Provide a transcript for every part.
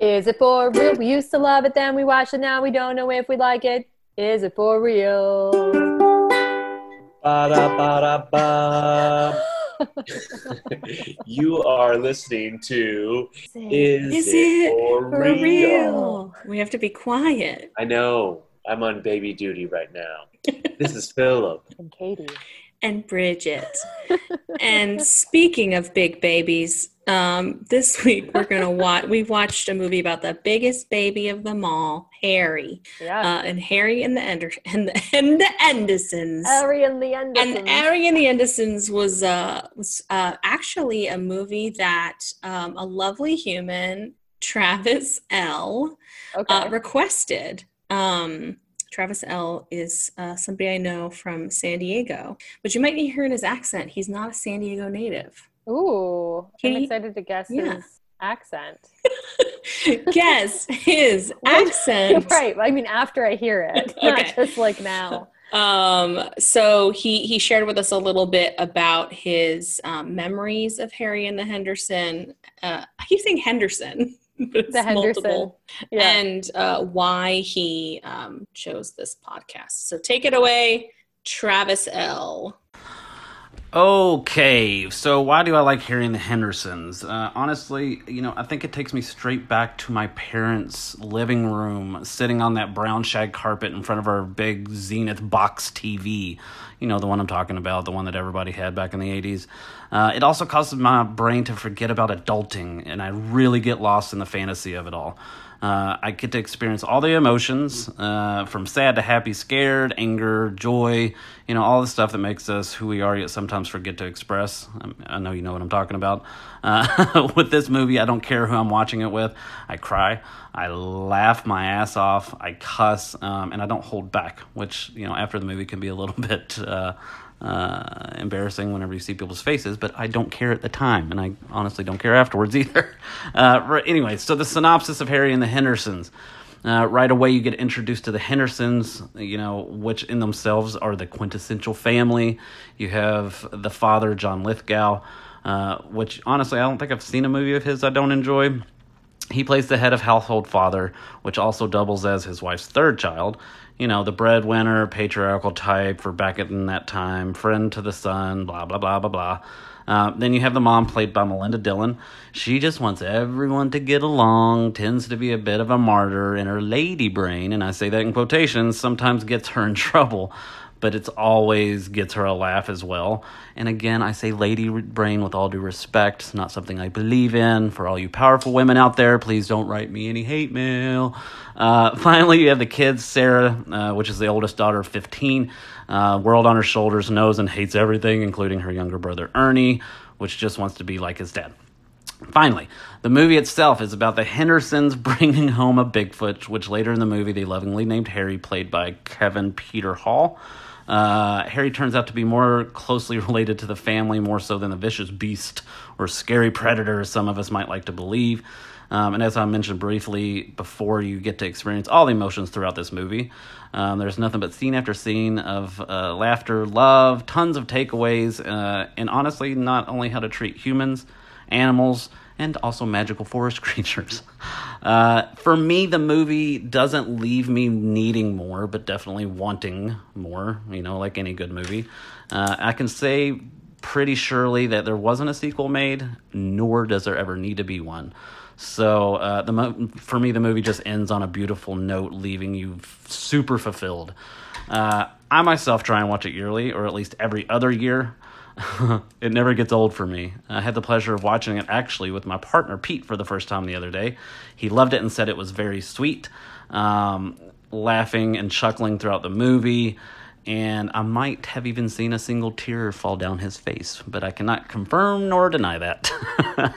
Is it for real? We used to love it, then we watched it, now we don't know if we like it. Is it for real? Ba-da-ba-da-ba. you are listening to Is, Is it, it for, For real? real. We have to be quiet. I know. I'm on baby duty right now. This is Philip. And Katie. And Bridget. and speaking of big babies, um, this week we're gonna watch. We watched a movie about the biggest baby of them all, Harry, Yeah. uh, and Harry and the Ender and the, and the Andersons. Harry and the Andersons. and Harry and the Andersons was uh, was uh, actually a movie that um, a lovely human, Travis L, okay. uh, requested. Um, Travis L is uh, somebody I know from San Diego, but you might need to hear in his accent. He's not a San Diego native. Ooh, I'm excited to guess yeah. his accent. Guess his accent. right. I mean, after I hear it, Okay. not just like now. Um, so he he shared with us a little bit about his um, memories of Harry and the Henderson. Uh, I keep saying Henderson, The Henderson. Yeah. and uh, why he um, chose this podcast. So take it away, Travis L. Okay, so why do I like Harry and the Hendersons? Uh, honestly, you know, I think it takes me straight back to my parents' living room, sitting on that brown shag carpet in front of our big Zenith box TV. You know, the one I'm talking about, the one that everybody had back in the 80s. Uh, it also causes my brain to forget about adulting, and I really get lost in the fantasy of it all. Uh, I get to experience all the emotions, uh, from sad to happy, scared, anger, joy, you know, all the stuff that makes us who we are, yet sometimes forget to express. Um, I know you know what I'm talking about. Uh, with this movie, I don't care who I'm watching it with. I cry, I laugh my ass off, I cuss, um, and I don't hold back, which, you know, after the movie can be a little bit. Uh, embarrassing whenever you see people's faces, but I don't care at the time, and I honestly don't care afterwards either. Uh, right, anyway, so the synopsis of Harry and the Hendersons. Uh, right away, you get introduced to the Hendersons, you know, which in themselves are the quintessential family. You have the father, John Lithgow, uh, which honestly, I don't think I've seen a movie of his I don't enjoy. He plays the head of household father, which also doubles as his wife's third child. You know, the breadwinner, patriarchal type for back in that time, friend to the son, blah, blah, blah, blah, blah. Uh, then you have the mom played by Melinda Dillon. She just wants everyone to get along, tends to be a bit of a martyr, and her lady brain, and I say that in quotations, sometimes gets her in trouble but it's always gets her a laugh as well. And again, I say lady brain with all due respect. It's not something I believe in. For all you powerful women out there, please don't write me any hate mail. Uh, finally, you have the kids, Sarah, uh, which is the oldest daughter 15, uh, world on her shoulders, knows and hates everything, including her younger brother Ernie, which just wants to be like his dad. Finally, the movie itself is about the Hendersons bringing home a Bigfoot, which later in the movie they lovingly named Harry, played by Kevin Peter Hall. Uh, Harry turns out to be more closely related to the family, more so than the vicious beast or scary predator, as some of us might like to believe. Um, and as I mentioned briefly before, you get to experience all the emotions throughout this movie. Um, there's nothing but scene after scene of uh, laughter, love, tons of takeaways, uh, and honestly, not only how to treat humans, animals, and also magical forest creatures. Uh, for me, the movie doesn't leave me needing more, but definitely wanting more, you know, like any good movie. Uh, I can say pretty surely that there wasn't a sequel made, nor does there ever need to be one. So uh, the mo- for me, the movie just ends on a beautiful note, leaving you f- super fulfilled. Uh, I myself try and watch it yearly, or at least every other year. it never gets old for me. I had the pleasure of watching it actually with my partner Pete for the first time the other day. He loved it and said it was very sweet, um, laughing and chuckling throughout the movie. And I might have even seen a single tear fall down his face, but I cannot confirm nor deny that.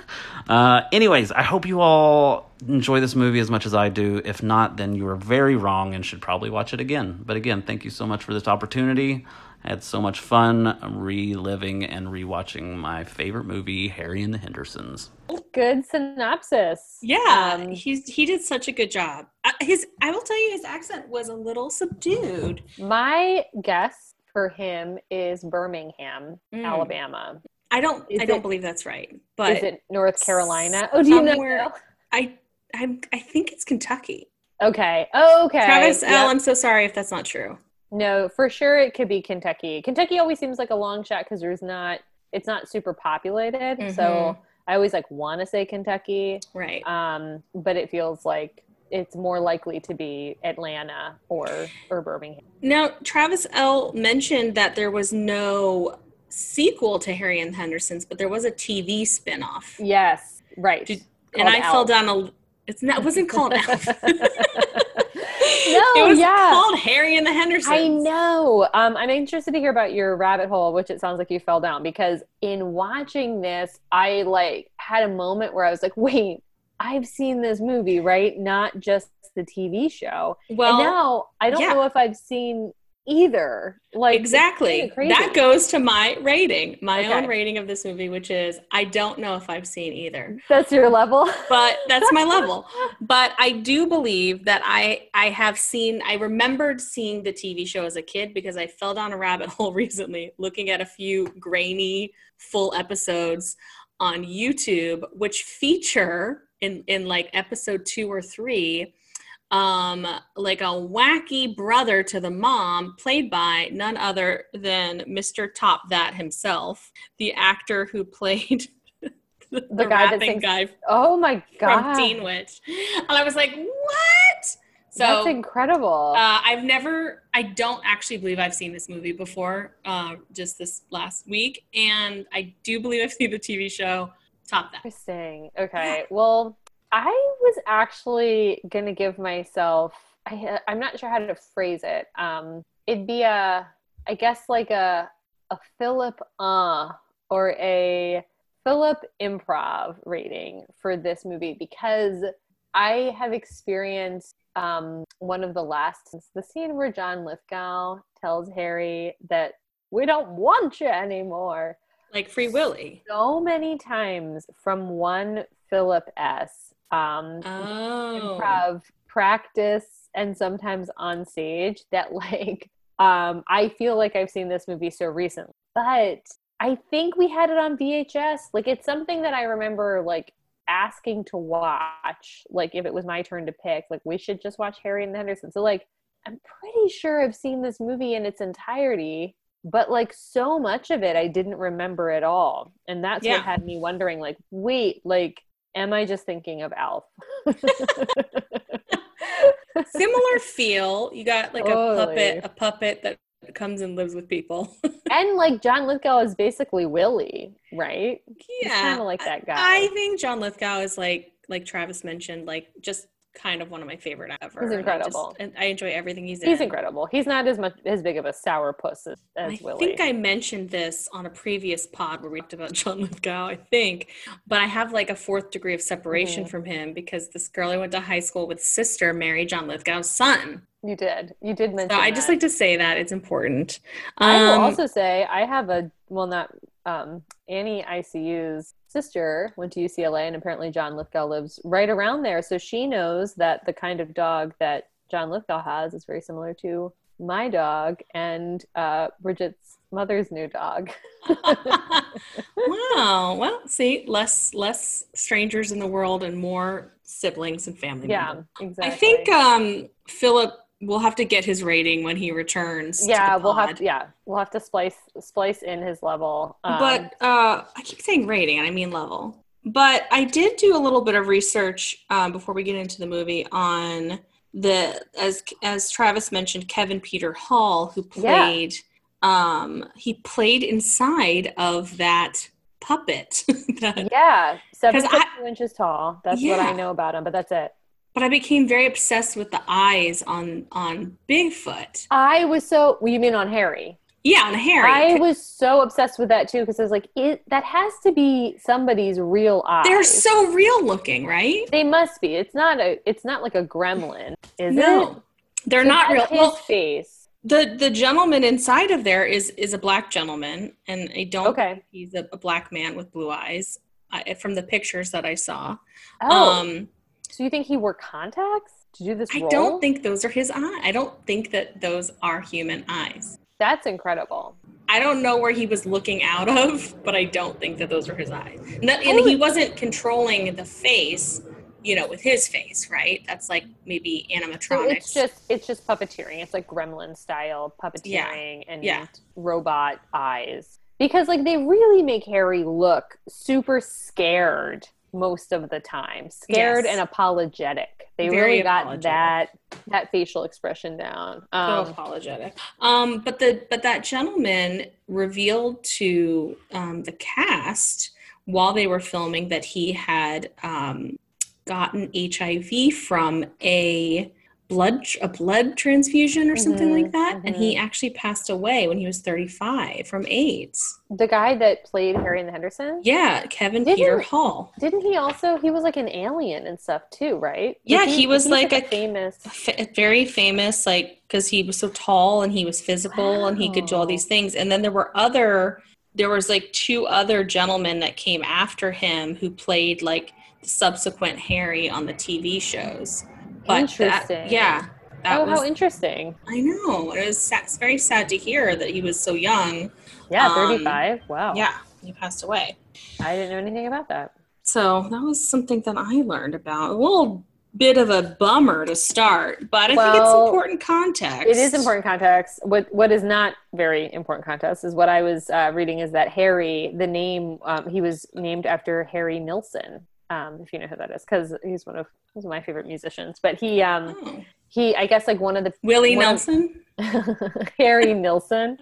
uh, anyways, I hope you all enjoy this movie as much as I do. If not, then you are very wrong and should probably watch it again. But again, thank you so much for this opportunity. I had so much fun reliving and rewatching my favorite movie, Harry and the Hendersons. Good synopsis. Yeah, Um, he's he did such a good job. Uh, His I will tell you, his accent was a little subdued. My guess for him is Birmingham, Mm. Alabama. I don't Is I don't it- believe that's right, but is it North Carolina? Oh, do you know? somewhere- I I'm, I think it's Kentucky. Okay. Okay. Travis Yep. L. I'm so sorry if that's not true. No, for sure it could be Kentucky. Kentucky always seems like a long shot because there's not it's not super populated. So Mhm. I always like want to say Kentucky, Right. um, but it feels like it's more likely to be Atlanta or or Birmingham. Now, Travis L. mentioned that there was no sequel to Harry and the Hendersons, but there was a TV spinoff. Yes, right. Did- and I fell down a. It's not. It wasn't called Alf. No, it was yeah. called Harry and the Hendersons. I know. Um, I'm interested to hear about your rabbit hole, which it sounds like you fell down because in watching this, I like had a moment where I was like, wait, I've seen this movie, right? Not just the TV show. Well, and now I don't yeah. know if I've seen either. Like exactly. That goes to my rating, my Okay. own rating of this movie, which is I don't know if I've seen either. That's your level. but that's my level but i do believe that i i have seen i remembered seeing the tv show as a kid because i fell down a rabbit hole recently looking at a few grainy full episodes on youtube which feature in in like episode two or three um like a wacky brother to the mom played by none other than mr top that himself the actor who played the, The guy that rapping sings- guy Oh my from god. Teen Witch. And I was like, what? So That's incredible. uh, I've never, I don't actually believe I've seen this movie before, uh, just this last week. And I do believe I've seen the TV show Top That. Interesting. Okay. Well, I was actually going to give myself, I, I'm not sure how to phrase it. Um, it'd be a, I guess like a, a Philip uh or a Philip improv rating for this movie because I have experienced um, one of the last, the scene where John Lithgow tells Harry that we don't want you anymore Like Free Willy. so many times from one Philip S. Um, Oh. improv practice and sometimes on stage that like um, I feel like I've seen this movie so recently, but I think we had it on VHS. Like it's something that I remember like asking to watch. Like if it was my turn to pick, like we should just watch Harry and the Henderson. So like I'm pretty sure I've seen this movie in its entirety, but like so much of it I didn't remember at all. And that's Yeah. what had me wondering like, wait, like am I just thinking of Alf? Similar feel. You got like a puppet, a puppet that comes and lives with people. and like John Lithgow is basically Willie, right? Yeah. kind of like that guy. I think John Lithgow is like like Travis mentioned, like just kind of one of my favorite ever. He's And I incredible. just- and I enjoy everything he's in. He's incredible. He's not as much as big of a sourpuss as, as I Willie. think I mentioned this on a previous pod where we talked about John Lithgow, I think, but I have like a fourth degree of separation Mhm. from him because this girl I went to high school with sister married John Lithgow's son. you did. You did mention. So I just that. like to say that it's important. I will Um, also say I have a well, not um, Annie ICU's sister went to UCLA, and apparently John Lithgow lives right around there, so she knows that the kind of dog that John Lithgow has is very similar to my dog and uh, Bridget's mother's new dog. wow. Well, see, less less strangers in the world and more siblings and family yeah, members. exactly. I think um, Philip will have to get his rating when he returns. yeah, we'll have to, yeah, we'll have to splice splice in his level. Um, but uh, I keep saying rating, and I mean level. But I did do a little bit of research um, before we get into the movie on the as as Travis mentioned, Kevin Peter Hall, who Yeah. played um, he played inside of that puppet. that, yeah, seven I- two inches tall. That's what I know about him, but that's it. But I became very obsessed with the eyes on on Bigfoot. I was so. Well, you mean on Harry? Yeah, on Harry. I was so obsessed with that too because I was like, it that has to be somebody's real eyes. They're so real looking, right? They must be. It's not a. It's not like a gremlin, is it? no, it? they're So not real. His Well, face. the the gentleman inside of there is is a black gentleman, and I don't. Okay. He's a, a black man with blue eyes. I, from the pictures that I saw. Oh, Um, so you think he wore contacts to do this? I role? don't think those are his eyes. I don't think that those are human eyes. that's incredible. I don't know where he was looking out of, but I don't think that those are his eyes. And, that, and oh, he wasn't controlling the face you know, with his face, right? That's like maybe oh, So animatronics. it's just it's just puppeteering. It's like gremlin style puppeteering and Yeah. robot eyes. Because like they really make Harry look super scared most of the time. Scared Yes. and apologetic. They Very really got apologetic. that that facial expression down. so Um, apologetic. Um, but the but that gentleman revealed to um, the cast while they were filming that he had um, gotten HIV from a blood a blood transfusion or something Mhm, like that, and he actually passed away when he was 35 from AIDS. the guy that played Harry and the Hendersons. Yeah, Kevin Didn't- Peter Hall. Didn't he also? He was like an alien and stuff too, right? Yeah, he was he's like a- famous. F- very famous like because he was so tall and he was physical and he could do all these things and then there were other there was like two other gentlemen that came after him who played like the subsequent harry on the tv shows but that, Interesting. yeah that oh, was how interesting! i know it was sa- it's very sad to hear that he was so young Yeah, Um, thirty-five. wow. yeah he passed away I didn't know anything about that. so that was something that i learned about a little bit of a bummer to start but i think it's important context It is important context. What what is not very important context is what I was uh, reading is that Harry, the name, um, he was named after Harry Nilsson. Um, if you know who that is, because he's one of he's one of my favorite musicians. But he um, Oh. he I guess like one of the willie One of- nelson Harry Nilsson.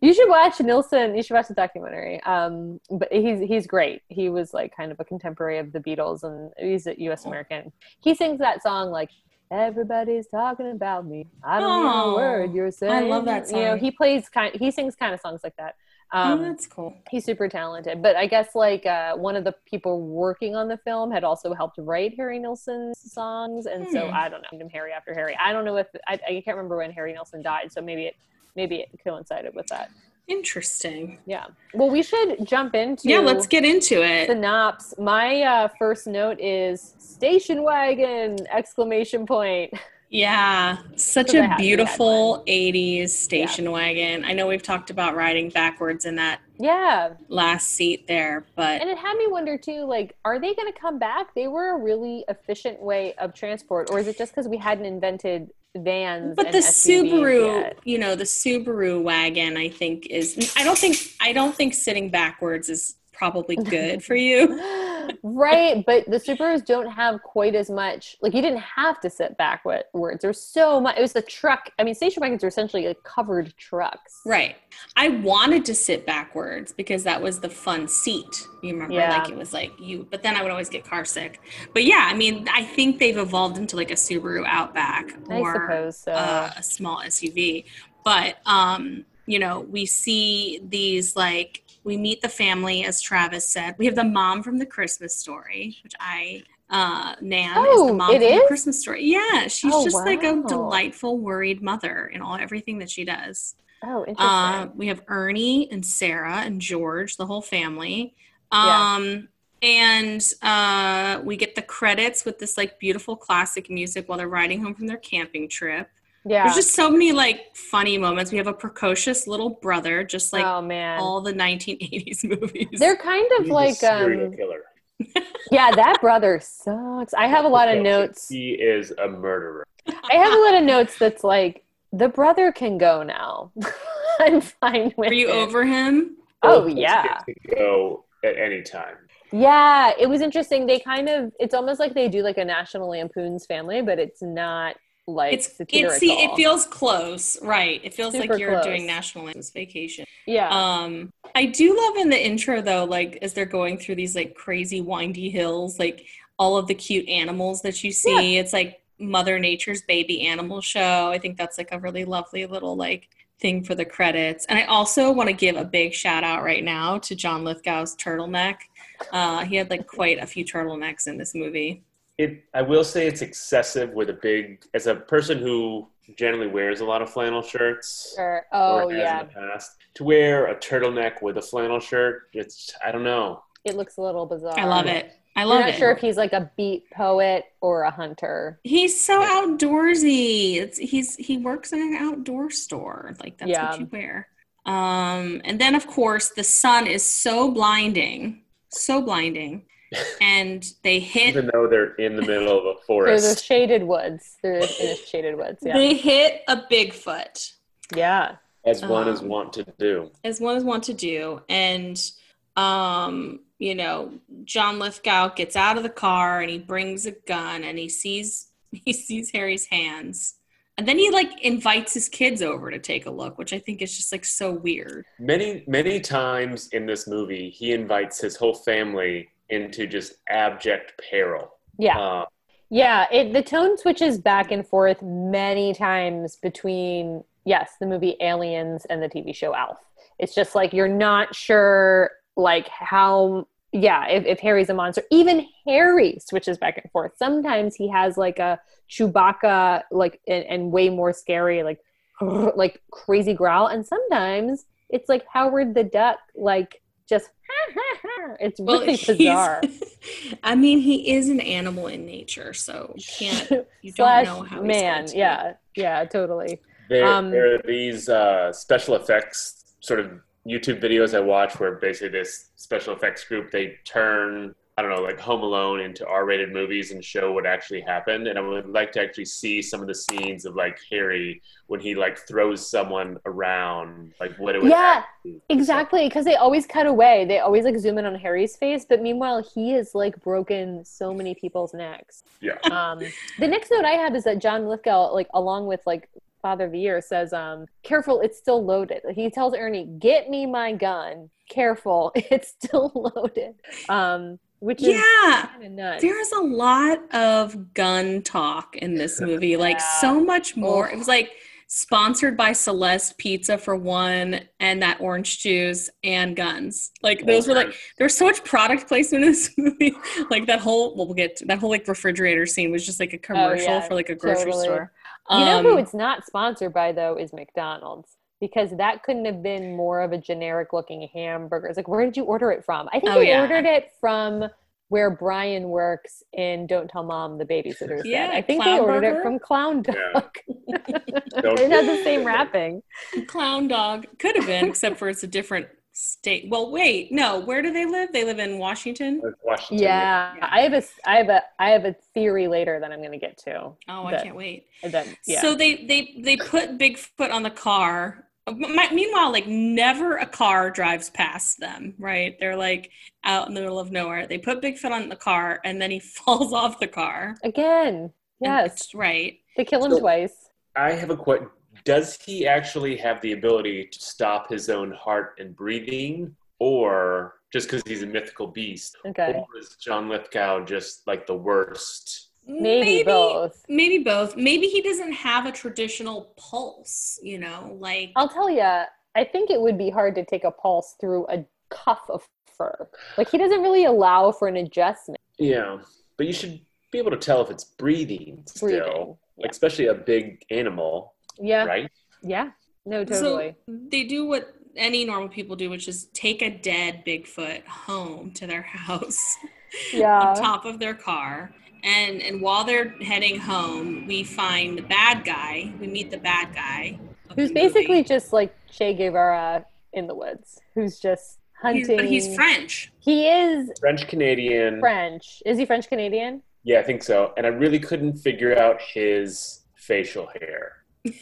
You should watch Nilsson. You should watch the documentary. Um, but he's he's great. He was like kind of a contemporary of the Beatles, and he's a U.S. American. He sings that song like "Everybody's talking about me." I don't hear Oh, a word you're saying. I love that You know, he plays kind. He sings kind of songs like that. Oh, Um, that's cool. he's super talented. But I guess like uh, one of the people working on the film had also helped write Harry Nilsson's songs, and so Hmm. I don't know named Harry after Harry. I don't know if I, I can't remember when Harry Nilsson died, so maybe it maybe it coincided with that. Interesting. Yeah. Well, we should jump into Yeah, let's get into it. synops. My uh, first note is station wagon! Exclamation point. Yeah, such I a had- we had beautiful 80s station wagon. I know we've talked about riding backwards in that Yeah, last seat there, but and it had me wonder too. Like, are they going to come back? They were a really efficient way of transport, or is it just because we hadn't invented vans? but the SUVs Subaru, yet? you know, the Subaru wagon I think is I don't think I don't think sitting backwards is probably good for you. right but the subarus don't have quite as much like you didn't have to sit backwards there's so much it was the truck i mean station wagons are essentially like covered trucks Right. I wanted to sit backwards because that was the fun seat. You remember, Yeah. like it was like you, but then I would always get car sick. But yeah, I mean, I think they've evolved into like a Subaru Outback i or suppose so uh, a small SUV. But um, you know, we see these like we meet the family, as Travis said. We have the mom from the Christmas story, which I uh Nan is Oh, the mom it from the? Christmas story. Yeah, she's Oh, just like a delightful, worried mother in all everything that she does. oh interesting Uh, we have Ernie and Sarah and George, the whole family. Yeah. Um, and uh, we get the credits with this like beautiful classic music while they're riding home from their camping trip. Yeah There's just so many like funny moments. We have a precocious little brother, just like oh man all the 1980s movies. they're kind of He's a like serial um killer. yeah that brother sucks i have a lot of notes He is a murderer. i have a lot of notes that's like the brother can go now i'm fine with Are you it. over him? oh Both yeah go at any time. Yeah, it was interesting. They kind of it's almost like they do like a National Lampoon's family, but it's not like It's satirical. it's see, it feels close, right? It feels Super like you're close. doing National Lampoon's Vacation. yeah. Um, I do love in the intro though, like as they're going through these like crazy windy hills, like all of the cute animals that you see. It's like Mother Nature's baby animal show. I think that's like a really lovely little like thing for the credits. And I also want to give a big shout out right now to John Lithgow's turtleneck. Uh, he had like quite a few turtlenecks in this movie. It. I will say it's excessive with a big. As a person who generally wears a lot of flannel shirts, Sure. or Oh has yeah. in the past, to wear a turtleneck with a flannel shirt, it's. I don't know. It looks a little bizarre. I love it. I I'm love not it. sure if he's like a beat poet or a hunter. He's so outdoorsy. It's he's he works in an outdoor store. Like that's Yeah. what you wear. Um, and then of course the sun is so blinding, so blinding and they hit Even though they're in the middle of a They're the shaded woods. They're in the shaded woods. Yeah. they hit a Bigfoot. yeah. as one is Um, wont to do. as one is wont to do. And um, you know, John Lithgow gets out of the car and he brings a gun and he sees he sees Harry's hands. And then he like invites his kids over to take a look, which I think is just like so weird. Many, many times in this movie, he invites his whole family into just abject peril. Yeah. Uh, Yeah, it the tone switches back and forth many times between yes, the movie Aliens and the TV show Alf. It's just like you're not sure like how yeah, if, if Harry's a monster. Even Harry switches back and forth. Sometimes he has like a Chewbacca like and, and way more scary like like crazy growl and sometimes it's like Howard the Duck like just it's really he's- bizarre. I mean, he is an animal in nature, so you can't you don't know how he's man, going to be. yeah, yeah, totally. there, Um, there are these uh, special effects sort of YouTube videos I watch where basically this special effects group they turn I don't know like Home Alone into R-rated movies and show what actually happened. And I would like to actually see some of the scenes of like Harry when he like throws someone around, like what it would Yeah, Exactly, because they always cut away. They always like zoom in on Harry's face, but meanwhile he has like broken so many people's necks. Yeah. Um, the next note I have is that John Lithgow, like along with like Father of the Year, says, um, "Careful, it's still loaded." He tells Ernie, "Get me my gun. Careful, it's still loaded." Um, which is Yeah. kind of nuts. There's a lot of gun talk in this movie, like Yeah. so much more. Oof. It was like sponsored by Celeste Pizza for one, and that orange juice and guns. Like those were like there was so much product placement in this movie. like that whole well, we'll get to, that whole like refrigerator scene was just like a commercial Oh, yeah, for like a grocery totally. store. You know who Um, it's not sponsored by though is McDonald's because that couldn't have been more of a generic looking hamburger. It's like where did you order it from? I think Oh, you yeah. ordered it from where Brian works in Don't Tell Mom the babysitter's Yeah, dead. I think Clown they ordered Burger. it from Clown Dog. Don't- it had the same wrapping. Clown Dog could have been, except for it's a different state. Well, wait, no. Where do they live? They live in Washington. Washington. Yeah, Yeah. I have a I have a I have a theory later that I'm going to get to. Oh, I can't wait. That yeah. So they they they put Bigfoot on the car. M- Meanwhile, like never a car drives past them. Right? They're like out in the middle of nowhere. They put Bigfoot on the car, and then he falls off the car. Again, yes, right. they kill him So- twice. I have a question. Does he actually have the ability to stop his own heart and breathing, or just because he's a mythical beast, Okay, or is John Lithgow just like the worst? Maybe, both. Maybe both. Maybe he doesn't have a traditional pulse. You know, like I'll tell you, I think it would be hard to take a pulse through a cuff of fur. Like he doesn't really allow for an adjustment. Yeah, but you should be able to tell if it's breathing still, Breathing. like especially a big animal, Yeah, right? yeah, no, totally. So they do what any normal people do, which is take a dead Bigfoot home to their house yeah, on top of their car. And and while they're heading home, we find the bad guy. We meet the bad guy. who's the movie. basically just like Che Guevara in the woods. Who's just He's- hunting. but he's French. He is French Canadian. French. Is he French Canadian? Yeah, I think so. And I really couldn't figure out his facial hair.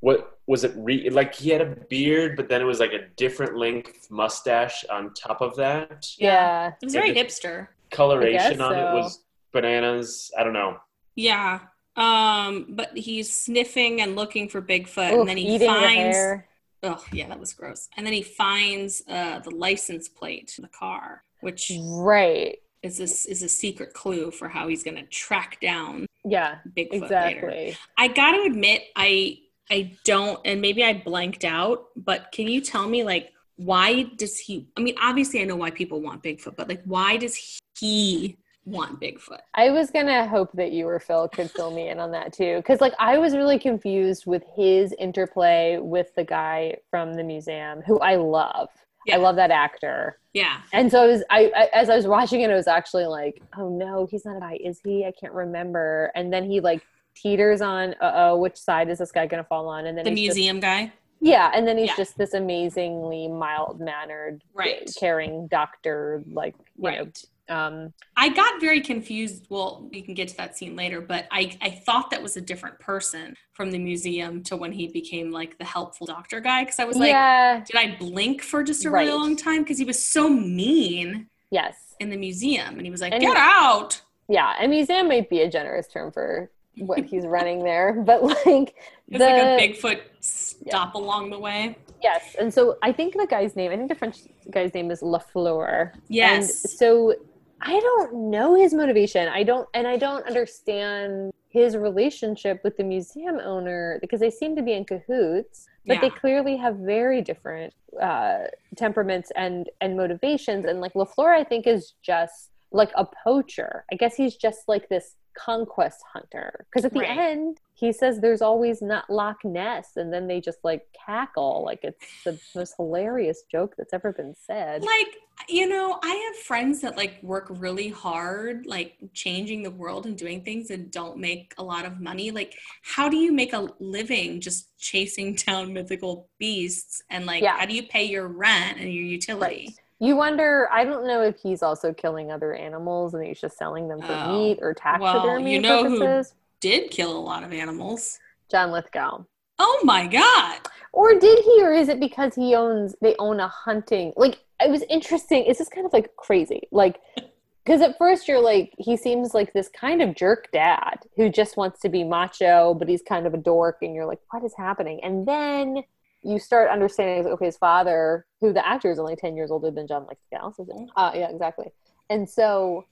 what was it? Re- like he had a beard, but then it was like a different length mustache on top of that. Yeah. It was very Yeah, hipster. Coloration guess on it was bananas. I don't know. Yeah. Um, but he's sniffing and looking for Bigfoot, Oof, and then he finds. Oh, yeah, that was gross. And then he finds uh, the license plate to the car, which Right. is this is a secret clue for how he's going to track down Yeah. Bigfoot later. Exactly. I got to admit, I I don't, and maybe I blanked out. But can you tell me, like, why does he? I mean, obviously, I know why people want Bigfoot, but like, why does he want Bigfoot? I was gonna hope that you or Phil could fill me in on that too, because like I was really confused with his interplay with the guy from the museum, who I love. Yeah. I love that actor, Yeah, and so I was. I, I as I was watching it, I was actually like, "Oh no, he's not a guy, is he? I can't remember." And then he like teeters on, "Uh oh, which side is this guy gonna fall on?" And then the he's just- museum guy. yeah, and then he's Yeah. just this amazingly mild mannered, Right. caring doctor, like you know, Right. Um, I got very confused. Well, we can get to that scene later, but I, I thought that was a different person from the museum to when he became like the helpful doctor guy. Cause I was like, yeah. did I blink for just a really long time? Because he was so mean Yes. in the museum. And he was like, And get he- out. Yeah. A museum might be a generous term for what he's running there, but like It's like a the- Bigfoot stop along the way. Yes, and so I think the guy's name, I think the French guy's name is Lafleur. Yes. And so I don't know his motivation. I don't, and I don't understand his relationship with the museum owner because they seem to be in cahoots, but they clearly have very different uh, temperaments and and motivations. And like Lafleur, I think is just like a poacher. I guess he's just like this conquest hunter because at the Right. end he says there's always not Loch Ness, and then they just like cackle like it's the most hilarious joke that's ever been said. Like, you know, I have friends that like work really hard, like changing the world and doing things and don't make a lot of money. Like, how do you make a living just chasing down mythical beasts? And like, Yeah. how do you pay your rent and your utility? Right. You wonder. I don't know if he's also killing other animals and he's just selling them for Oh. meat or taxidermy Well, you know who- purposes. Did kill a lot of animals. John Lithgow. Oh my God. Or did he, or is it because he owns? They own a hunting. Like it was interesting. It's just kind of like crazy. Like because at first you're like, he seems like this kind of jerk dad who just wants to be macho, but he's kind of a dork, and you're like, what is happening? And then you start understanding, okay, his father, who the actor is only ten years older than John Lithgow, uh, yeah, exactly. And so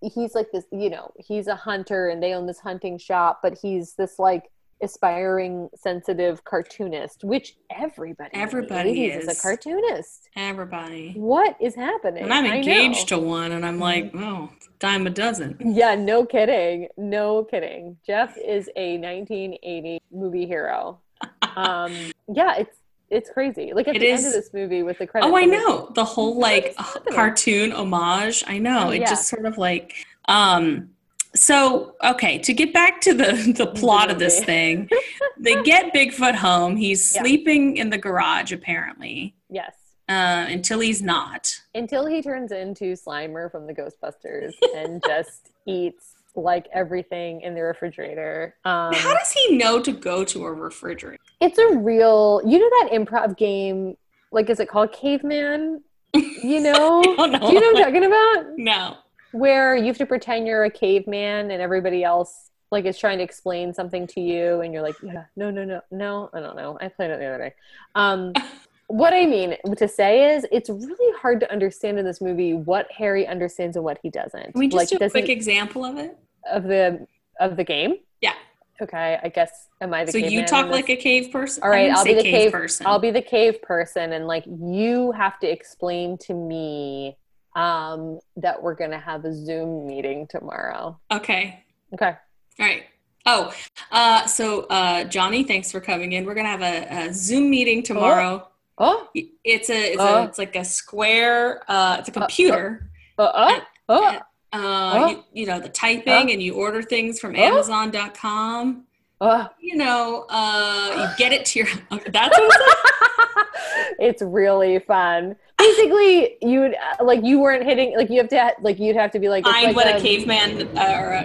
he's like this, you know, he's a hunter, and they own this hunting shop, but he's this like aspiring, sensitive cartoonist, which everybody, Everybody is is. a cartoonist. Everybody. What is happening? And I'm engaged to one, and I'm like, oh, dime a dozen. Yeah, no kidding. No kidding. Jeff is a 1980 movie hero. Um, yeah, it's it's crazy. Like at It the is- end of this movie with the credits. Oh, I I'm like, know the whole like cartoon homage. I know it yeah. just sort of like. Um, so okay, to get back to the the plot of this thing, they get Bigfoot home. He's Yeah. sleeping in the garage apparently Yes. uh, until he's not. Until he turns into Slimer from the Ghostbusters and just eats like everything in the refrigerator. Um, How does he know to go to a refrigerator? It's a real. You know that improv game? Like, is it called Caveman? You know? Know. Do you know what I'm talking about? No. where you have to pretend you're a caveman and everybody else like is trying to explain something to you and you're like yeah no no no no i don't know i played it the other day um what i mean to say is it's really hard to understand in this movie what harry understands and what he doesn't Can we just like do a quick example of it? of the of the game Yeah. Okay i guess am i the So you talk like a cave person. all right i'll be the cave, person. i'll be the cave person and like you have to explain to me um that we're gonna have a zoom meeting tomorrow okay. okay All right. Oh, uh, so uh, Johnny, thanks for coming in. We're gonna have a, a Zoom meeting tomorrow. oh It's a, it's, Uh. a, it's like a square. Uh, it's a computer. Uh, uh, uh, Uh, you, you know the typing, and you order things from Uh. Amazon.com. uh. You know, uh, you get it to your. That's what it's it's really fun. Basically, you would uh, like you weren't hitting like you have to like you'd have to be like find like what a um, caveman uh, or a,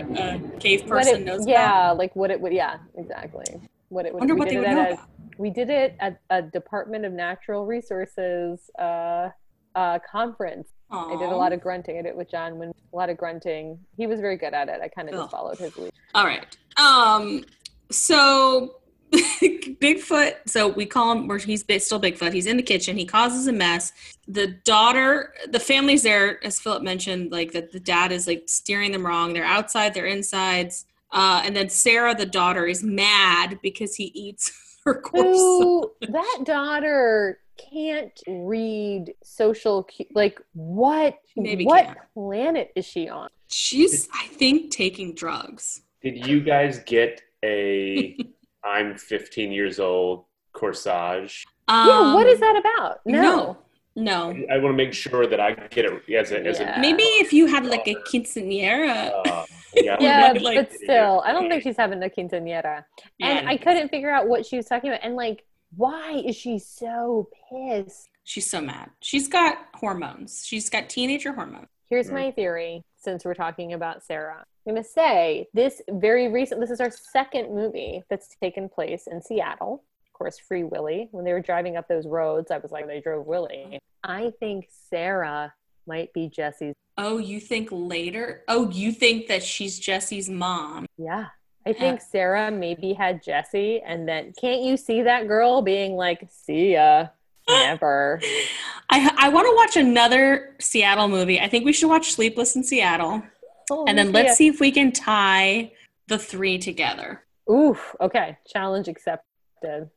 a cave person it- knows about. Yeah, like what it would. Yeah, exactly. What it would. Wonder what they would at know a- about. We did it at a Department of Natural Resources uh, uh, conference. I did a lot of grunting. I did it with John. When a lot of grunting. He was very good at it. I kind of just followed his lead. All right. Um. So Bigfoot. So we call him. Or he's still Bigfoot. He's in the kitchen. He causes a mess. The daughter, the family's there, as Philip mentioned. Like that, the dad is like steering them wrong. They're outside. They're insides. Uh, and then Sarah, the daughter, is mad because he eats her corpse. Who that daughter can't read social cu- like what Maybe what can't. planet is she on? She's, I think, taking drugs. Did you guys get a I'm 15 years old corsage? yeah, what Um, that about? No. No. No. I want to make sure that I get it as a, as Yeah. a Maybe if you had like a quinceanera. uh, yeah, Yeah, Like- but still, I don't think she's having a quinceañera. And I couldn't figure out what she was talking about. And like, why is she so pissed? She's so mad. She's got hormones. She's got teenager hormones. Here's Mm. my theory since we're talking about Sarah. I'm going to say this very recent, this is our second movie that's taken place in Seattle. Of course, Free Willy. When they were driving up those roads, I was like, they drove Willie. I think Sarah might be Jesse's. Oh, you think later? Oh, you think that she's Jesse's mom? Yeah. I think Sarah maybe had Jesse, and then can't you see that girl being like, see ya? Never. I I want to watch another Seattle movie. I think we should watch Sleepless in Seattle, Oh, and then see let's ya. see if we can tie the three together. Oof. Okay. Challenge accepted.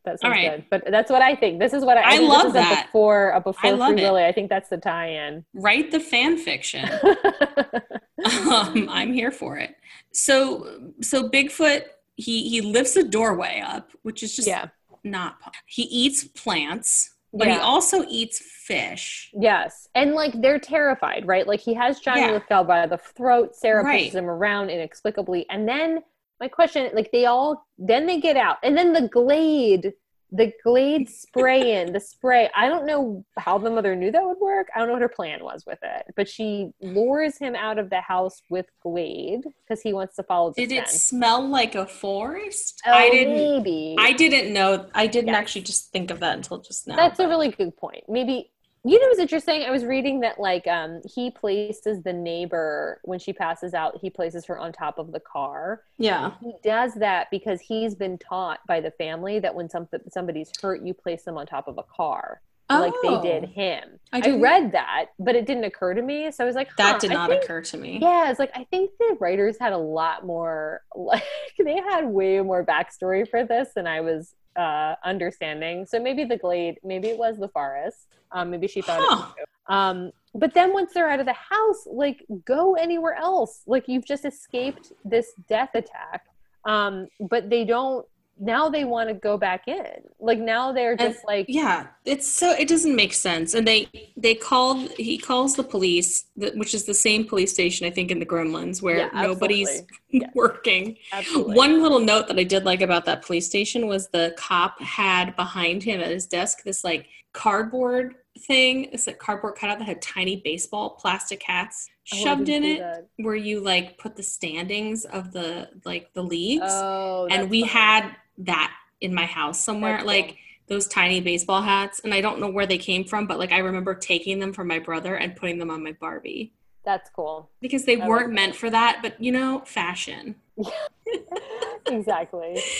That sounds right. good. But that's what I think. This is what I, I think love this is a that. before a before I love Free. Willy. I think that's the tie-in. Write the fan fiction. um, I'm here for it. So so Bigfoot he he lifts a doorway up, which is just yeah. not. He eats plants, but he also eats fish. Yes. And like they're terrified, right? Like he has Johnny Yeah. Lithgow by the throat. Sarah Right. pushes him around inexplicably. And then my question, like they all then they get out. And then the glade, the glade spray in, the spray. I don't know how the mother knew that would work. I don't know what her plan was with it. But she lures him out of the house with glade because he wants to follow the Did it smell like a forest? Oh, I didn't. maybe. I didn't know. I didn't Yes. actually just think of that until just now. That's a really good point. Maybe you know what's interesting? I was reading that like um he places the neighbor when she passes out, he places her on top of the car. yeah. He does that because he's been taught by the family that when something somebody's hurt, you place them on top of a car. Like they did Oh, him. I I, read that, but it didn't occur to me. So I was like, That did not think- occur to me. Yeah, it's like I think the writers had a lot more like they had way more backstory for this than I was uh understanding. So maybe the glade, maybe it was the forest. Um maybe she thought Huh. it too. Um but then once they're out of the house, like go anywhere else. Like you've just escaped this death attack. Um but they don't now they want to go back in. Like now they're And- just like yeah it's so it doesn't make sense and they they called he calls the police which is the same police station i think in the gremlins where Yeah, nobody's. Yes. working absolutely. one little note that i did like about that police station was the cop had behind him at his desk this like cardboard thing it's a cardboard cutout that had tiny baseball plastic hats Oh, shoved in it that. where you like put the standings of the like the leagues Oh, and we funny. had that in my house somewhere That's like those tiny baseball hats and i don't know where they came from but like i remember taking them from my brother and putting them on my barbie that's cool. because they I weren't meant for that but you know fashion exactly.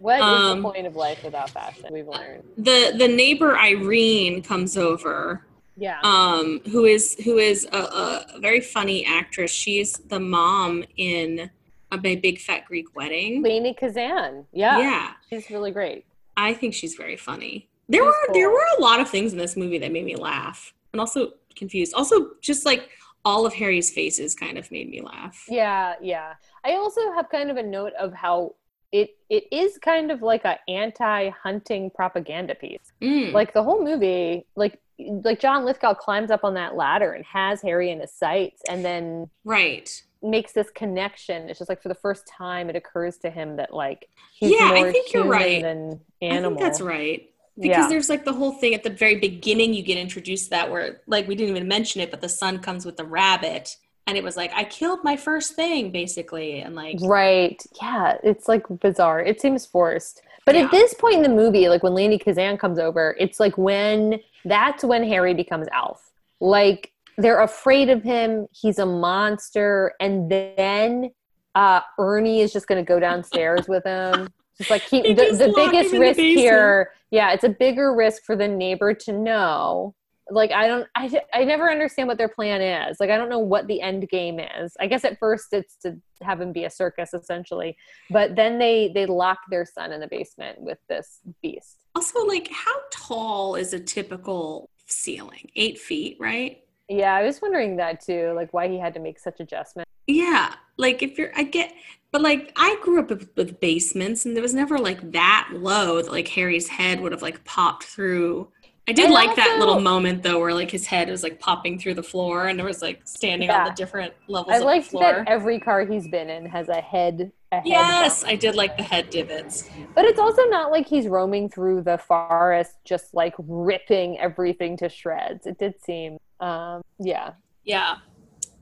What is Um, the point of life without fashion? We've learned. the the neighbor irene comes over Yeah. um who is who is a, a very funny actress she's the mom in a Big big fat greek wedding Lainie Kazan. Yeah. yeah She's really great. I think she's very funny. There She's were there were a lot of things in this movie that made me laugh and also confused. Also, just like all of Harry's faces kind of made me laugh. Yeah, yeah. I also have kind of a note of how it it is kind of like a anti-hunting propaganda piece. Mm. Like the whole movie, like like John Lithgow climbs up on that ladder and has Harry in his sights and then right. Makes this connection. It's just like for the first time it occurs to him that like he's Yeah, I more think you're human right. than I animal. think that's right. Because Yeah. there's like the whole thing at the very beginning you get introduced to that where like we didn't even mention it, but the son comes with the rabbit and it was like I killed my first thing basically and like Right. Yeah. It's like bizarre. It seems forced. But Yeah. at this point in the movie, like when Lainie Kazan comes over, it's like when that's when Harry becomes Alf. Like they're afraid of him. He's a monster. And then uh, Ernie is just going to go downstairs with him. Just like he, They the, the biggest in the risk here. Yeah. It's a bigger risk for the neighbor to know. Like I don't, I, I never understand what their plan is. Like I don't know what the end game is. I guess at first it's to have him be a circus essentially, but then they they lock their son in the basement with this beast. also like how tall is a typical ceiling? Eight feet, right? Yeah, I was wondering that too, like why he had to make such adjustments. Yeah, like if you're, I get, but like I grew up with, with basements, and there was never like that low that like Harry's head would have like popped through. I did And like that little moment though, where like his head was like popping through the floor, and there was like standing on the different levels I of the liked floor. that every car he's been in has a head. A head yes. I did like the head divots. but it's also not like he's roaming through the forest just like ripping everything to shreds. It did seem, um, yeah, Yeah.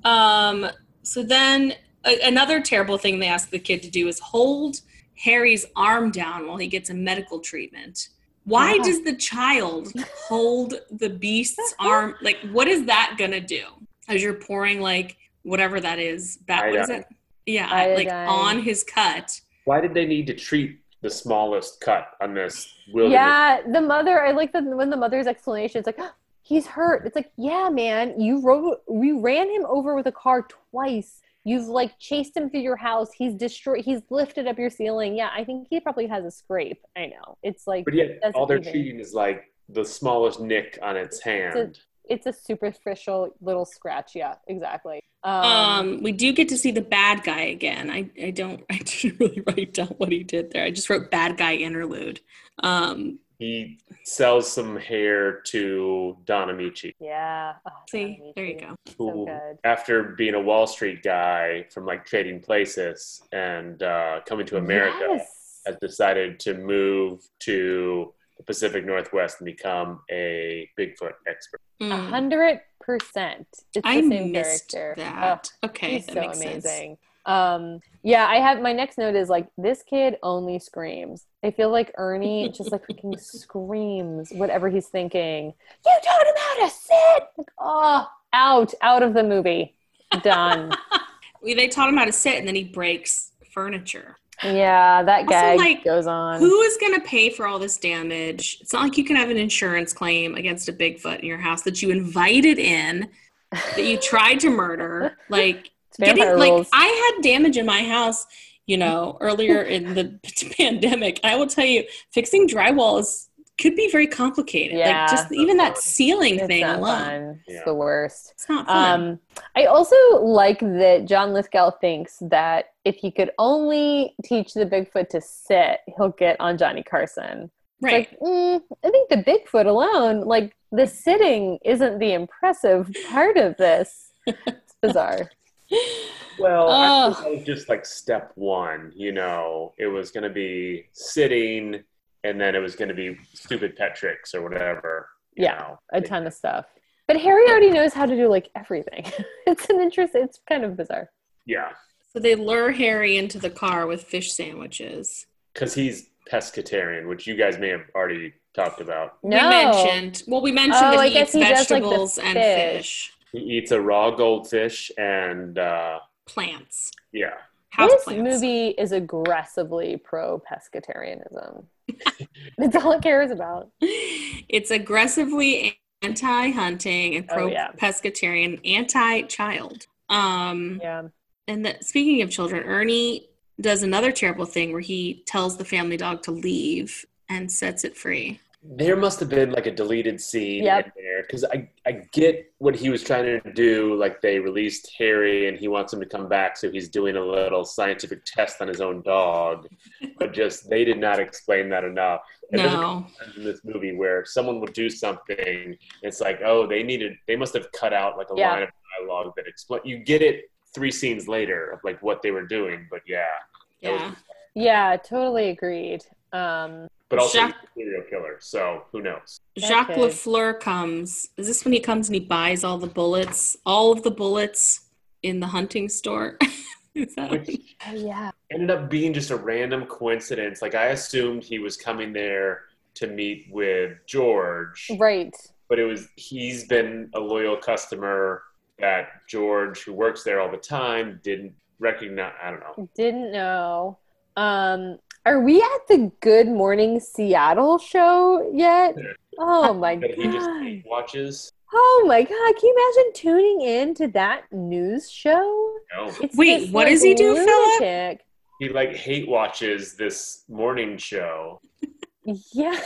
Um, so then a- another terrible thing they ask the kid to do is hold Harry's arm down while he gets a medical treatment. Why Yeah. does the child hold the beast's arm? Like, what is that gonna do? As you're pouring like whatever that is back, what is it? Yeah, like on his cut. Why did they need to treat the smallest cut on this wilderness? Yeah, the mother. I like the when the mother's explanation. is like he's hurt. It's like yeah, man. You rode. We ran him over with a car twice. You've like chased him through your house. He's destroyed. He's lifted up your ceiling. Yeah, I think he probably has a scrape. I know. It's like But yet, all they're even- treating is like the smallest nick on its hand. it's a superficial little scratch. Yeah, exactly. Um, Um, we do get to see the bad guy again. I, I don't I didn't really write down what he did there. I just wrote bad guy interlude. Um, He sells some hair to Don Ameche, yeah. Oh, see, Don there you Ameche. go. So who, good. after being a Wall Street guy from like trading places and uh, coming to America, Yes. has decided to move to the Pacific Northwest and become a Bigfoot expert. A Mm. hundred percent. It's the I same missed character. that. Oh, okay, he's that so makes sense. Um, yeah, I have my next note is like this kid only screams. I feel like Ernie just like fucking screams whatever he's thinking. You taught him how to sit. Like, oh, out, out of the movie. Done. We- They taught him how to sit, and then he breaks furniture. yeah, that Also, gag like, goes on. Who is going to pay for all this damage? It's not like you can have an insurance claim against a Bigfoot in your house that you invited in, that you tried to murder. Like, vampire getting like. I had damage in my house, you know, earlier in the pandemic. I will tell you, fixing drywall is could be very complicated. Yeah. Like just even that ceiling it's thing not alone. fun. It's the worst. It's not fun. Um, I also like that John Lithgow thinks that if he could only teach the Bigfoot to sit, he'll get on Johnny Carson. Right. Like, mm, I think the Bigfoot alone, like the sitting, isn't the impressive part of this. It's bizarre. Well, I Ugh. think that was just like step one. You know, it was going to be sitting, and then it was going to be stupid pet tricks or whatever. you Yeah, know. A ton of stuff. But Harry already knows how to do like everything. it's an interest. It's kind of bizarre. Yeah, so they lure Harry into the car with fish sandwiches. because he's pescatarian, which you guys may have already talked about. We No. mentioned well, we mentioned Oh, that I he guess eats he does, like, the vegetables and fish. fish, He eats a raw goldfish, and uh, plants, yeah, house this plants. movie is aggressively pro pescatarianism. it's all it cares about. it's aggressively anti-hunting and Oh, pro yeah. pescatarian, anti-child. Um, Yeah. and that speaking of children, Ernie does another terrible thing where he tells the family dog to leave and sets it free. There must have been like a deleted scene Yep. in there because I, I get what he was trying to do. Like they released Harry and he wants him to come back, so he's doing a little scientific test on his own dog. but just they did not explain that enough. And No. in this movie where someone would do something, it's like, oh, they needed, they must have cut out like a Yeah. line of dialogue that explain. You get it three scenes later of like what they were doing, but yeah, was- Yeah. Yeah, totally agreed. Um, but also Jacques- he's a serial killer, so who knows? Jacques Okay. Lafleur comes. Is this when he comes and he buys all the bullets, all of the bullets in the hunting store? Is that when- Which oh, yeah. ended up being just a random coincidence. Like I assumed he was coming there to meet with George, Right. but it was he's been a loyal customer that George, who works there all the time, didn't recognize. I don't know. Didn't know. Um, are we at the Good Morning Seattle show yet? Oh my That he just god. watches. Oh my god. Can you imagine tuning in to that news show? No, Wait, this, what like, does he do, Philip? he like hate watches this morning show Yeah.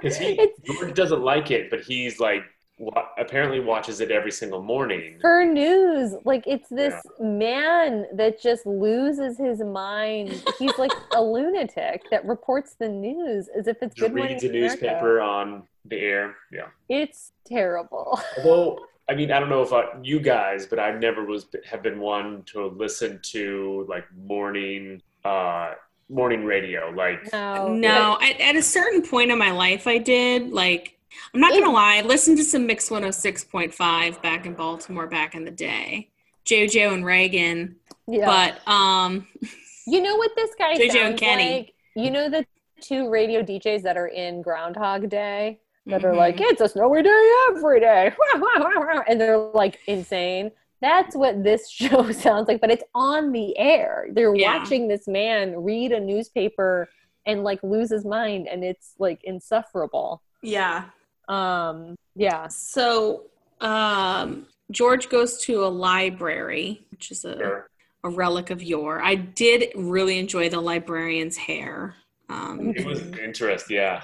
because he it's George doesn't like it, but he's like wa- apparently watches it every single morning. for news. Like it's this man that just loses his mind. He's like a lunatic that reports the news as if it's Just Good Morning reads a newspaper on the air. Yeah. It's terrible. Although, I mean, I don't know if I, you guys, but I never was have been one to listen to like morning uh morning radio. Like, No. no, at, at a certain point in my life, I did. Like, I'm not gonna lie, I listened to some Mix 106.5 back in Baltimore back in the day. JoJo and Reagan, Yeah. but um, you know what this guy JoJo and sounds Kenny. like? You know the two radio DJs that are in Groundhog Day that are mhm. like, it's a snowy day every day. and they're like insane. That's what this show sounds like, but it's on the air. They're Yeah. watching this man read a newspaper and like lose his mind and it's like insufferable. yeah. Um yeah. So um, George goes to a library, which is a, Sure. a relic of yore. I did really enjoy the librarian's hair. Um, It was interesting, yeah.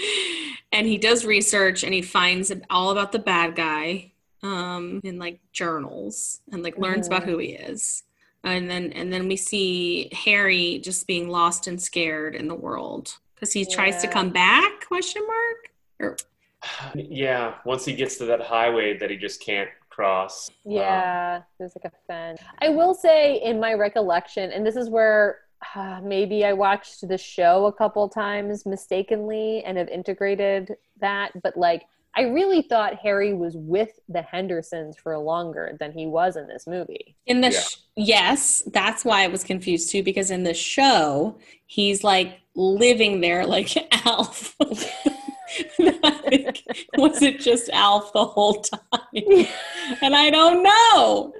and he does research and he finds all about the bad guy um, in like journals and like learns about Mhm. who he is. And then and then we see Harry just being lost and scared in the world because he tries to come back? Question mark. Or Yeah, once he gets to that highway that he just can't cross. Yeah, there's like a fence. I will say, in my recollection, and this is where uh, maybe I watched the show a couple times mistakenly and have integrated that, but like I really thought Harry was with the Hendersons for longer than he was in this movie. In the Yeah. sh- yes, that's why I was confused too because in the show he's like living there like Alf. Like, was it just Alf the whole time? And I don't know.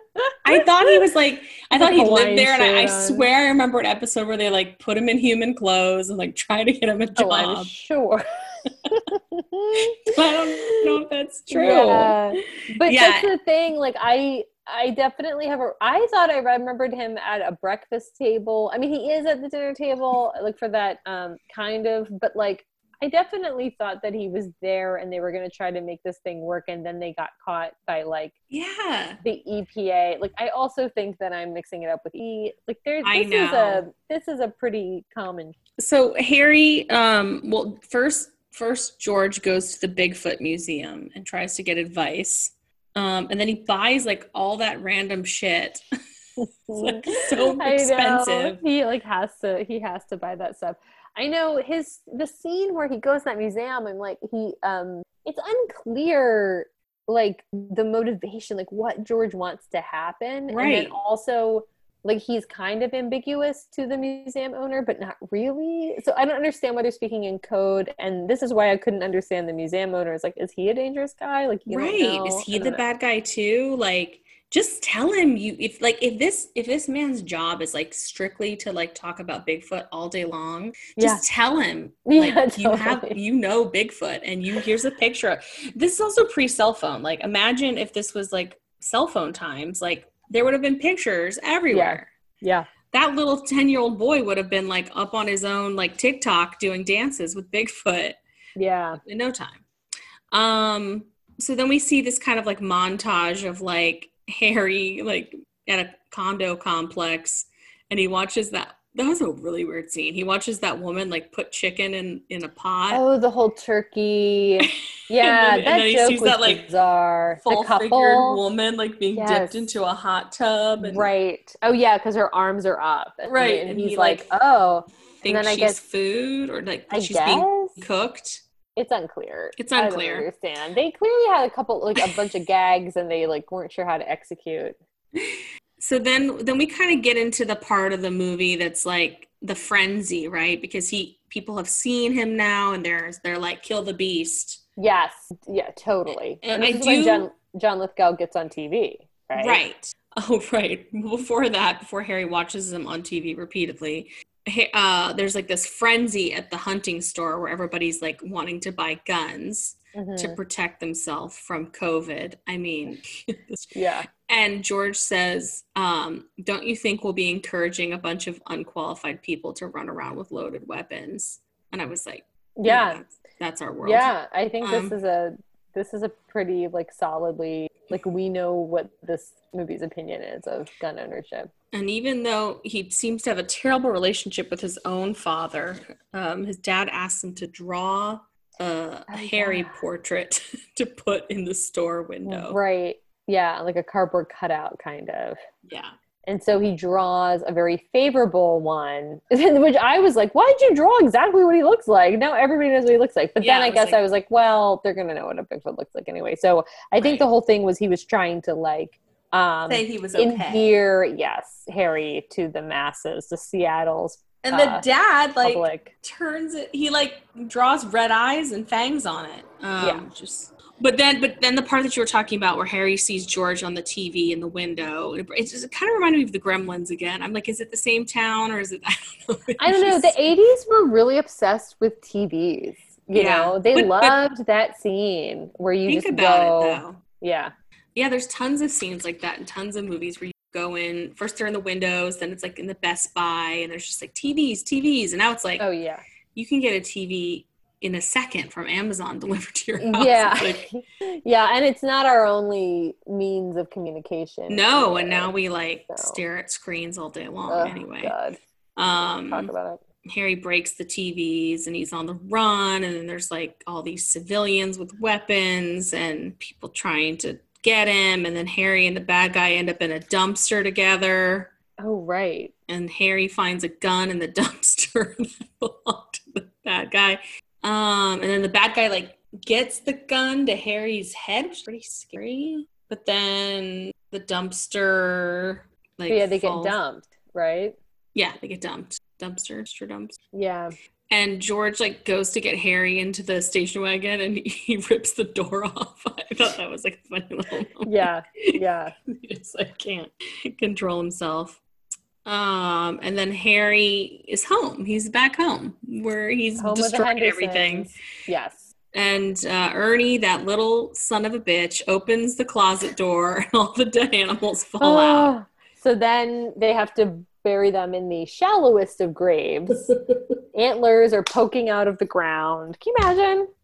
I thought he was like I thought he lived there, and I, I swear I remember an episode where they like put him in human clothes and like try to get him a job. Oh, I'm sure. I don't know if that's true. Yeah. But Yeah. that's the thing. Like I, I definitely have a. I thought I remembered him at a breakfast table. I mean, he is at the dinner table, like for that um kind of. But like, I definitely thought that he was there, and they were going to try to make this thing work, and then they got caught by like Yeah. the EPA. Like, I also think that I'm mixing it up with E. Like, there's this is a this is a pretty common. So Harry, um, well, first, first George goes to the Bigfoot Museum and tries to get advice, um, and then he buys like all that random shit. like so expensive. He like has to he has to buy that stuff. I know his the scene where he goes to that museum and like he um it's unclear like the motivation, like what George wants to happen. And Right. then also like he's kind of ambiguous to the museum owner, but not really. So I don't understand why they're speaking in code. And this is why I couldn't understand the museum owner. Is like, is he a dangerous guy? Like, Right? Is he the know. bad guy too? Like, just tell him you if like if this if this man's job is like strictly to like talk about Bigfoot all day long, Yeah. just tell him Yeah, like you have you know bigfoot and you here's a picture of this is also pre-cell phone like imagine if this was like cell phone times like there would have been pictures everywhere Yeah. that little 10 year old boy would have been like up on his own like tiktok doing dances with bigfoot Yeah. in no time um so then we see this kind of like montage of like harry like at a condo complex and he watches that that was a really weird scene he watches that woman like put chicken in in a pot Oh, the whole turkey. Yeah, then- and that then he joke sees was that, like, bizarre. The full figured woman like being Yes. dipped into a hot tub and right? Oh yeah, because her arms are up, And- Right, And, and he's he, like, oh, thinks then I she's guess- food or like I she's guess being cooked it's unclear. It's I don't unclear. understand. They clearly had a couple, like a bunch of gags, and they like weren't sure how to execute. so then then we kind of get into the part of the movie that's like the frenzy right because he people have seen him now and they're they're like kill the beast Yes, yeah, totally. And this I is when do- John John Lithgow gets on TV, right? right oh right before that before harry watches him on tv repeatedly uh, there's like this frenzy at the hunting store where everybody's like wanting to buy guns Mhm. to protect themselves from covid i mean Yeah. And George says, um, Don't you think we'll be encouraging a bunch of unqualified people to run around with loaded weapons? And I was like, Yeah. that's, that's our world. Yeah, I think Um, this is a this is a pretty like solidly like we know what this movie's opinion is of gun ownership. And even though he seems to have a terrible relationship with his own father, um, his dad asks him to draw a Oh, Harry yeah. portrait to put in the store window. Right. Yeah, like a cardboard cutout kind of. Yeah. And so he draws a very favorable one, which I was like, why did you draw exactly what he looks like? Now everybody knows what he looks like. But Yeah, then I guess like- I was like, well, they're going to know what a Bigfoot looks like anyway. So I think the whole thing was he was trying to like um, Say he was okay. endear, yes, Harry to the masses, to Seattle's and the uh, dad like public. turns it. He like draws red eyes and fangs on it. Um, Yeah. Just. But then, but then the part that you were talking about, where Harry sees George on the TV in the window, it, it just kind of reminded me of the Gremlins again. I'm like, is it the same town or is it? I don't know. I don't know. The '80s were really obsessed with TVs. You Yeah. know, they But- but- loved that scene where you Think just about go, it though. yeah, Yeah, there's tons of scenes like that in tons of movies where you go in first they're in the windows, then it's like in the Best Buy, and there's just like TVs, TVs, and now it's like oh yeah, you can get a TV in a second from Amazon delivered to your house. yeah, like, yeah. And it's not our only means of communication. no, and now we like So. stare at screens all day long. Oh, anyway, God, talk um, about it. Harry breaks the TVs and he's on the run, and then there's like all these civilians with weapons and people trying to get him, and then Harry and the bad guy end up in a dumpster together. Oh right. and Harry finds a gun in the dumpster that belonged to the bad guy. Um, and then the bad guy like gets the gun to Harry's head, which is pretty scary. But then the dumpster like But yeah, they falls- get dumped, right? Yeah, they get dumped. Dumpster, dumpster dumps. Yeah. And George like goes to get Harry into the station wagon and he, he rips the door off. I thought that was like a funny little moment. Yeah. Yeah. he just like can't control himself. Um, and then Harry is home. He's back home where he's Home destroyed everything. Yes. And uh, Ernie, that little son of a bitch, opens the closet door and all the dead animals fall out. Oh, so then they have to bury them in the shallowest of graves. Antlers are poking out of the ground. Can you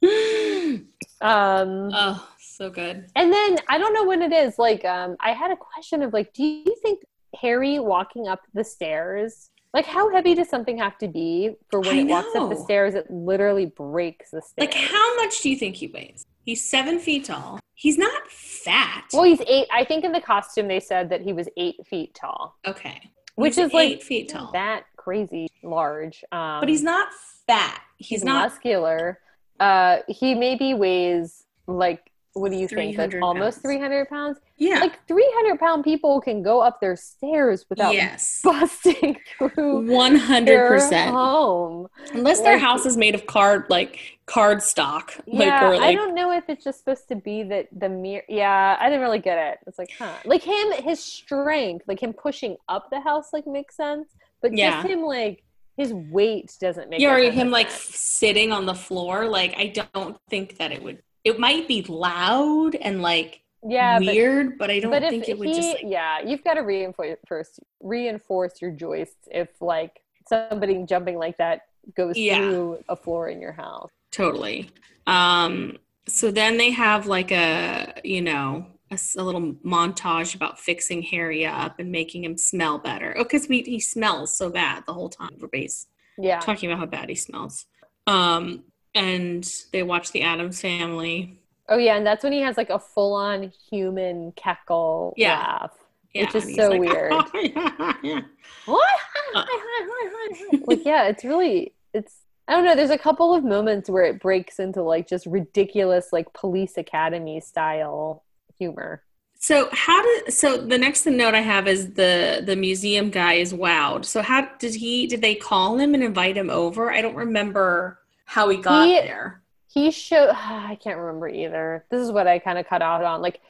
imagine? Um, oh, so good. and then I don't know when it is. Like, um, I had a question of like, do you think Harry walking up the stairs? Like, how heavy does something have to be for when I it walks up the stairs? It literally breaks the stairs. Like, how much do you think he weighs? He's seven feet tall. He's not fat. Well, he's eight. I think in the costume they said that he was eight feet tall, okay. which He's is like eight feet tall. that crazy large. Um, but he's not fat. He's, he's not muscular. Uh, he maybe weighs like what do you think? Like almost three hundred pounds. yeah. Like three hundred pound people can go up their stairs without yes. busting through one hundred percent home. Unless their Like- house is made of card, like card stock, like Yeah, or I don't know if it's just supposed to be that the mirror. Yeah, I didn't really get it. It's like, huh? Like him, his strength, like him pushing up the house, like makes sense. But Yeah. just him, like his weight doesn't make. yeah, or him like sense. sitting on the floor. Like I don't think that it would. It might be loud and like yeah, weird, but, I don't but think it would he, just like yeah, you've got to reinforce reinforce your joists if like somebody jumping like that goes Yeah. through a floor in your house. totally. Um. So then they have like a you know a little montage about fixing Harry up and making him smell better. Oh, because we he smells so bad the whole time. Base Yeah, talking about how bad he smells. Um. And they watch the Addams Family. Oh yeah, and that's when he has like a full-on human cackle Yeah. laugh. Yeah, Which is so like, weird. yeah. What? Uh. like yeah, it's really it's I don't know, there's a couple of moments where it breaks into like just ridiculous like police academy style humor. So how did so the next note I have is the the museum guy is wowed. So how did he did they call him and invite him over? I don't remember how he got He- there. He showed I can't remember either. This is what I kind of cut out on. Like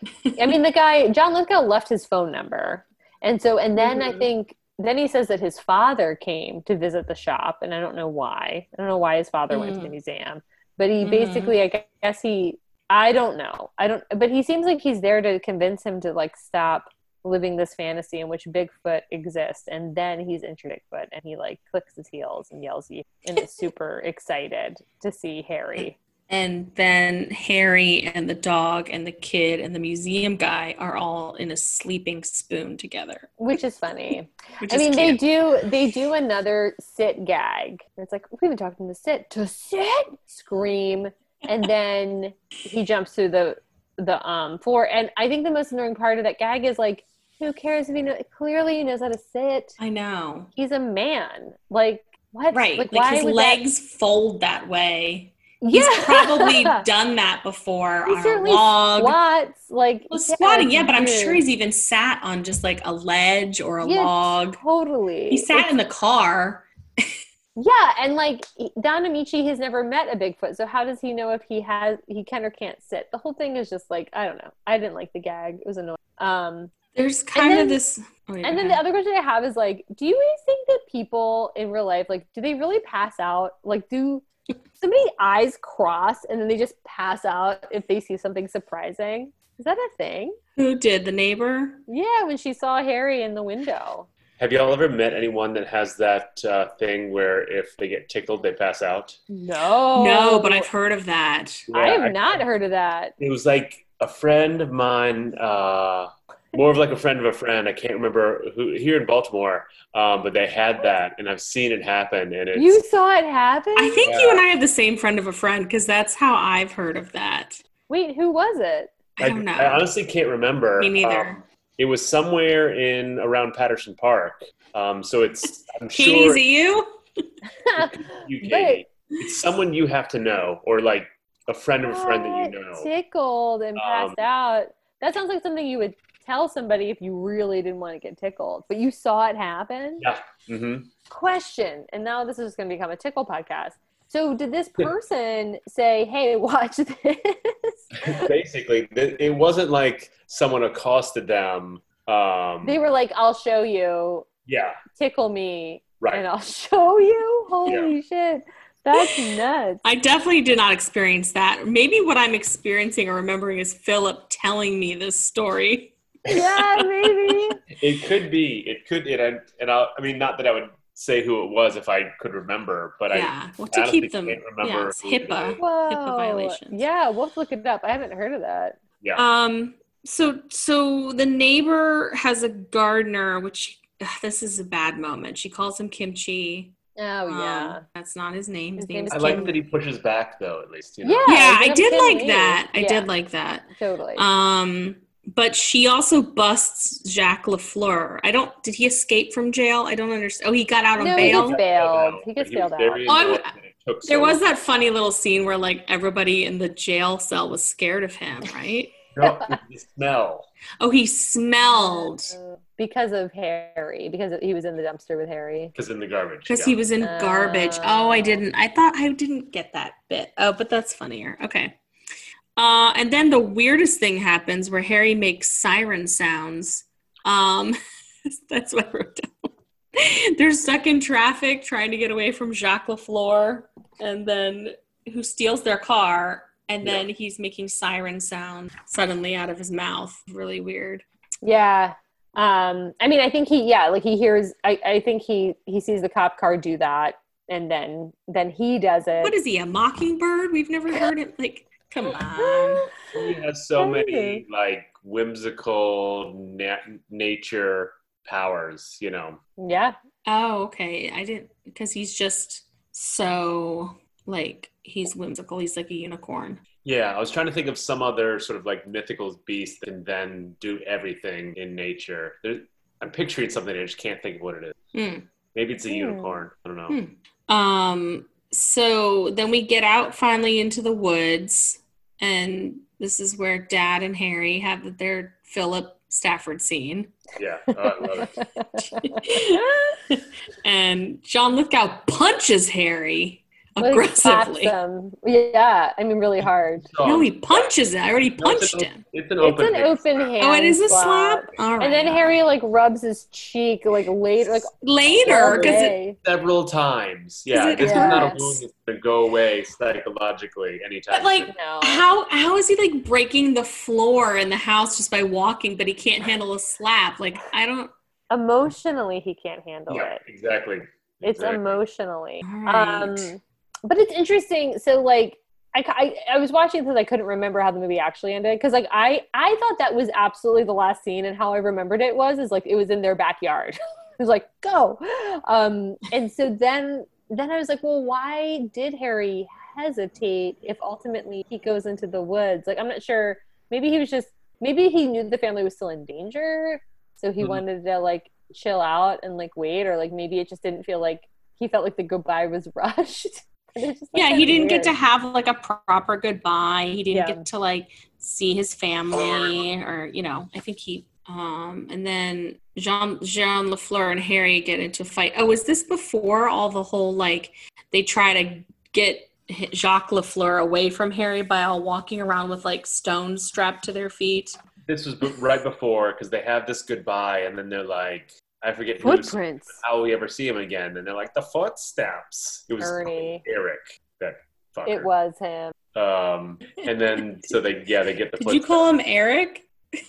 I mean the guy John Lithgow left his phone number. And so and then I Mhm. think then he says that his father came to visit the shop and I don't know why. I don't know why his father went to the Mm. museum. But he Mhm. basically I guess he I don't know. I don't but he seems like he's there to convince him to like stop living this fantasy in which Bigfoot exists and then he's into Bigfoot and he like clicks his heels and yells and is super excited to see Harry. And then Harry and the dog and the kid and the museum guy are all in a sleeping spoon together. Which is funny. Which I is mean, they do they do another sit gag. It's like we've been talking to sit to sit, scream, and then he jumps through the the um floor. And I think the most annoying part of that gag is like, who cares if he know? Clearly, he knows how to sit. I know. He's a man. Like what? Right. Like, why his legs fold that way. He's Yeah. probably done that before He on a log. squats like Well, yeah, squatting, yeah, but I'm sure he's even sat on just like a ledge or a Yeah, log. Totally. He sat It's- in the car. Yeah, and like Don Ameche has never met a Bigfoot, so how does he know if he has he can or can't sit? The whole thing is just like I don't know. I didn't like the gag; it was annoying. Um, There's kind then- of this. oh, yeah, and go then the other question I have is like, do you guys think that people in real life, like, do they really pass out? Like, do somebody eyes cross and then they just pass out if they see something surprising? Is that a thing? Who did the neighbor? Yeah, when she saw Harry in the window. Have y'all ever met anyone that has that uh, thing where if they get tickled, they pass out? No, No, but I've heard of that. I Yeah, have not heard of that. It was like a friend of mine, uh, more of like a friend of a friend. I can't remember who here in Baltimore, um, but they had that, and I've seen it happen. And it's You saw it happen? I think you and I have the same friend of a friend because that's how I've heard of that. Wait, who was it? I don't know. I honestly can't remember. Me neither. Um, it was somewhere in around Patterson Park. Um, so it's I'm Katie, sure is you? you, But- Katie. It's someone you have to know, or like a friend of a friend that you know. Tickled and passed Um, out. That sounds like something you would tell somebody if you really didn't want to get tickled, but you saw it happen. Yeah. hmm Question, and now this is going to become a tickle podcast. So, did this person say, "Hey, watch this"? Basically, it wasn't like someone accosted them. Um, they were like, "I'll show you. yeah, Tickle me, right. and I'll show you." Holy shit, that's nuts. I definitely did not experience that. Maybe what I'm experiencing or remembering is Philip telling me this story. Yeah, maybe. It could be. It could. It, and and I, I mean, not that I would say who it was if I could remember, but I. yeah, well, to honestly keep them. can't remember Yeah, it's who HIPAA. is. Violations. Yeah, we'll look it up. I haven't heard of that. yeah. Um. So so the neighbor has a gardener, which ugh, this is a bad moment. She calls him Kimchi. Oh Um, yeah. that's not his name. His, His name name is I is like that he pushes back, though. At least, you know. Yeah. Yeah, he's I a did Kim like Lee. that. I Yeah. did like that. Totally. Um, but she also busts Jacques Lafleur. I don't. Did he escape from jail? I don't understand. Oh, he got out on No, he bail. gets bailed. He gets bailed out. very Oh, I'm- annoyed that it took There so was that funny little scene where like everybody in the jail cell was scared of him, right? No, the smell. Oh, he smelled Uh, because of Harry, because he was in the dumpster with Harry. Because in the garbage. because yeah. he was in garbage. Oh, I didn't. I thought I didn't get that bit. Oh, but that's funnier. Okay. Uh, and then the weirdest thing happens where Harry makes siren sounds. Um, that's what I wrote down. They're stuck in traffic trying to get away from Jacques Lafleur, and then who steals their car, and Yeah. then he's making siren sound suddenly out of his mouth. Really weird. Yeah. Um, I mean, I think he, yeah, like he hears, I, I think he, he sees the cop car do that and then, then he does it. What is he? A mockingbird? We've never heard it. Like, come on. He has so Kind many like whimsical na- nature powers, you know. yeah. Oh, okay. I didn't because he's just so like he's whimsical. He's like a unicorn. Yeah, I was trying to think of some other sort of like mythical beast that can then do everything in nature. There, I'm picturing something, I just can't think of what it is. Hmm. Maybe it's a Hmm. unicorn. I don't know. Hmm. Um. So then we get out finally into the woods, and this is where Dad and Harry have their Philip Stafford scene, Yeah, oh, I love it. and John Lithgow punches Harry aggressively. him. Yeah. I mean, really hard. No, he punches it. I already No, it's punched an, him. It's an It's open. an hand open hand. Oh, it is a slap. slap. All right. And then Harry like rubs his cheek like later, like later because it, several times. Yeah, it this is not a wound that's going to go away psychologically anytime. But, like, soon. no. how how is he like breaking the floor in the house just by walking, but he can't handle a slap? Like I don't. emotionally he can't handle yeah, it. exactly. It's Exactly. emotionally. All right. Um, but it's interesting. So like, I, I, I was watching because I couldn't remember how the movie actually ended. Because like I I thought that was absolutely the last scene, and how I remembered it was is like it was in their backyard. it was like go, um, and so then then I was like, well, why did Harry hesitate if ultimately he goes into the woods? Like I'm not sure. Maybe he was just maybe he knew the family was still in danger, so he Mhm. wanted to like chill out and like wait, or like maybe it just didn't feel like he felt like the goodbye was rushed. It's just, like, yeah, he didn't get to have like a proper goodbye. He didn't Yeah. get to like see his family or you know, I think he um and then Jean Jean Lafleur and Harry get into a fight. Oh, was this before all the whole like they try to get Jacques Lafleur away from Harry by all walking around with like stones strapped to their feet? This was b- right before because they have this goodbye, and then they're like, I forget who's, footprints. how we ever see him again, and they're like the footsteps. It was Ernie. Eric, that fucker. It was him. Um, and then so they yeah they get the Did you call him Eric?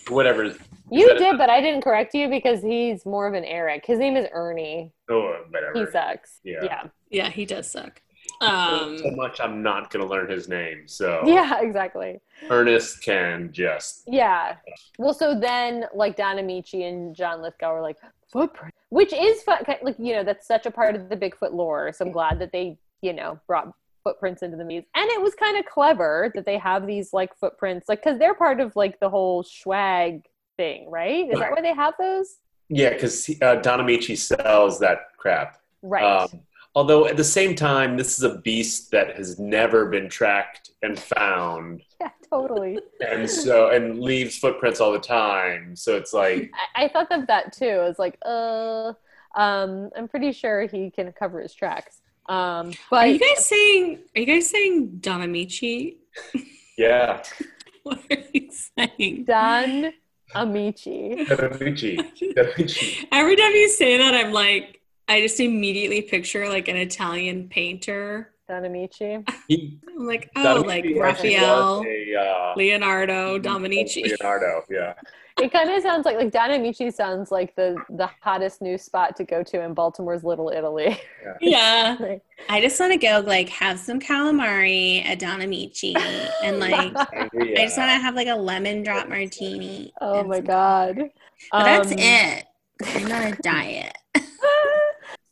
whatever. You that- did, but I didn't correct you because he's more of an Eric. His name is Ernie. Oh, whatever. He sucks. Yeah. Yeah. Yeah, he does suck. so Um much I'm not gonna learn his name. So Yeah, exactly. Ernest can just Yeah. Well, so then like Don Ameche and John Lithgow were like footprint, which is fun. Like you know, that's such a part of the Bigfoot lore. So I'm glad that they you know brought footprints into the movies, and it was kind of clever that they have these like footprints, like because they're part of like the whole swag thing, right? Is that why they have those? yeah, because uh, Don Ameche sells that crap. Right. Um, although at the same time, this is a beast that has never been tracked and found, yeah, totally. and so and leaves footprints all the time. So it's like I, I thought of that too. I was like, uh, um, I'm pretty sure he can cover his tracks. Um, but Are you guys saying are you guys saying Don Ameche? yeah, What are you saying? Don Ameche. Don Ameche. Don Ameche. Every time you say that, I'm like, I just immediately picture like an Italian painter. Don Ameche. He, I'm like, Don oh, like Raphael, a, uh, Leonardo, Dominici. Leonardo, yeah. It kind of sounds like like Don Ameche sounds like the the hottest new spot to go to in Baltimore's Little Italy. Yeah. Like, I just want to go like have some calamari at Don Ameche and like Angry, I just uh, want to have like a lemon drop martini. oh my god. But that's Um, it. I'm on a diet.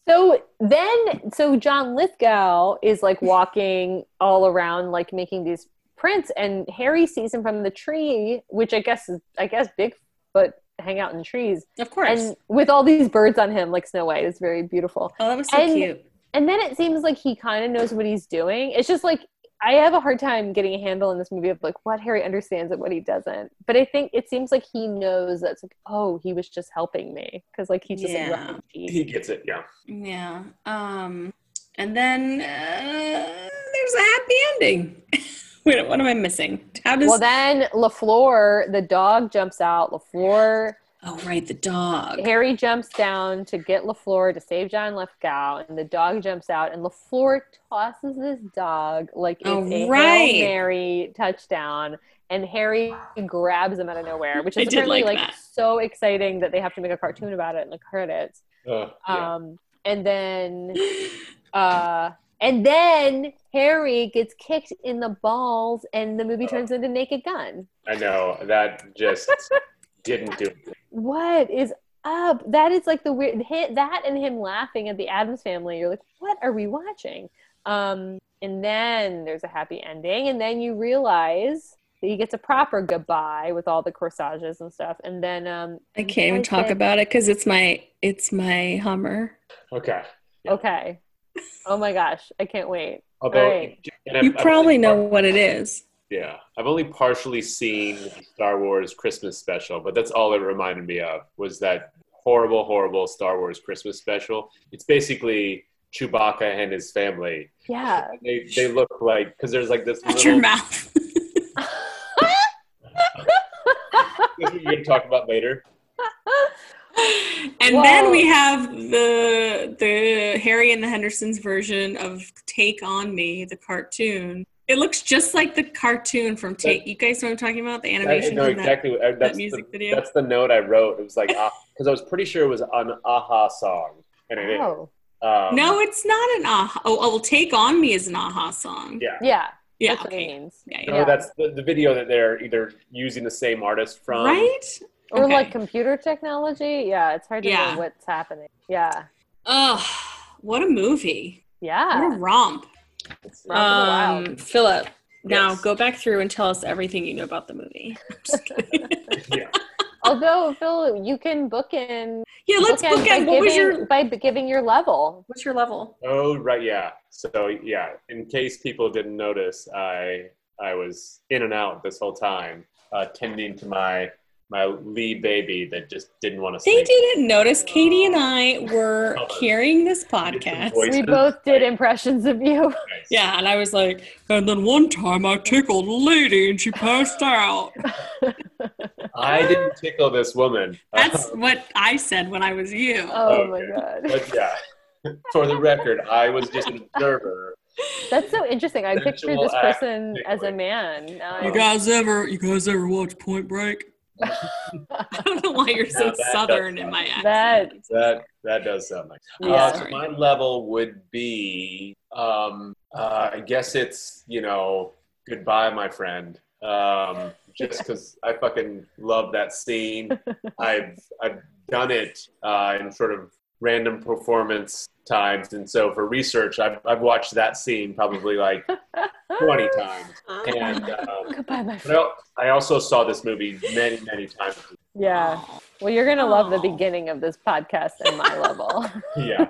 So then, so John Lithgow is like walking all around, like making these prints, and Harry sees him from the tree, which I guess is, I guess Bigfoot hang out in trees, Of course. and with all these birds on him, like Snow White. It's very beautiful. oh, that was so and- cute. And then it seems like he kind of knows what he's doing. It's just like I have a hard time getting a handle in this movie of like what Harry understands and what he doesn't. But I think it seems like he knows that's like, oh, he was just helping me because like he's just Yeah. a refugee. He gets it, yeah. Yeah. Um, and then uh, there's a happy ending. Wait, what am I missing? How does? Well, then Lafleur, the dog jumps out. Lafleur, oh, right, the dog. Harry jumps down to get Lafleur to save John Lithgow, and the dog jumps out, and Lafleur tosses this dog like it's Oh, a right. Hail Mary touchdown. And Harry grabs him out of nowhere, which is did apparently like like so exciting that they have to make a cartoon about it in the credits. Uh, yeah. Um, and then uh and then Harry gets kicked in the balls and the movie Oh. turns into Naked Gun. I know that just didn't do it. What is up? That is like the weird hit that and him laughing at the Addams family. You're like, what are we watching? Um, and then there's a happy ending, and then you realize that he gets a proper goodbye with all the corsages and stuff. And then um I can't even talk said- about it because it's my it's my Hummer. Okay. okay. Oh my gosh, I can't wait. Although Right. You probably know what it is. Yeah, I've only partially seen Star Wars Christmas special, but that's all it reminded me of was that horrible, horrible Star Wars Christmas special. It's basically Chewbacca and his family. Yeah. They they look like because there's like this. Not your mouth. you're gonna talk about later. and Whoa. then we have the the Harry and the Hendersons version of Take on Me, the cartoon. It looks just like the cartoon from Take. You guys know what I'm talking about? The animation. I animation. know from that- exactly. what- uh, That's music the, video? That's the note I wrote. It was like because I was pretty sure it was an a-ha song, and it is. Oh. Um, No, it's not an a-ha. Oh, oh, well, Take on Me is an a-ha song. Yeah. Yeah. yeah, That's what it means. Yeah, No, that's the, the video that they're either using the same artist from. right? Or Okay. like computer technology. Yeah, it's hard to Yeah. know what's happening. Yeah. Oh, what a movie! Yeah. What a romp! Romp of the Wild. Um, Philip, now go back through and tell us everything you know about the movie. I'm just kidding. Yeah. Although Phil, you can book in. Yeah, let's bookend book by in. What was giving- your by giving your level? what's your level? Oh right, yeah. So yeah, in case people didn't notice, I I was in and out this whole time, uh, tending to my my Lee baby that just didn't want to They didn't notice. Katie and I were carrying this podcast. We both did impressions of you. Nice. Yeah, and I was like, and then one time I tickled a lady and she passed out. I didn't tickle this woman. That's Uh, what I said when I was you. Oh my god, but yeah, for the record, I was just an observer. that's so interesting. I pictured this person as a man. Now You guys ever you guys ever watch Point Break? I don't know why you're so Now that southern in my accent. That- That that does sound nice. Yeah. Uh, so my level would be, um, uh, I guess it's you know, goodbye, my friend. Um, just because I fucking love that scene. I've I've done it uh, in sort of random performance times, and so for research, I've I've watched that scene probably like twenty times. And um, Goodbye, my friend. I I also saw this movie many many times. Yeah. Well, you're gonna love the beginning of this podcast and my level. Yeah.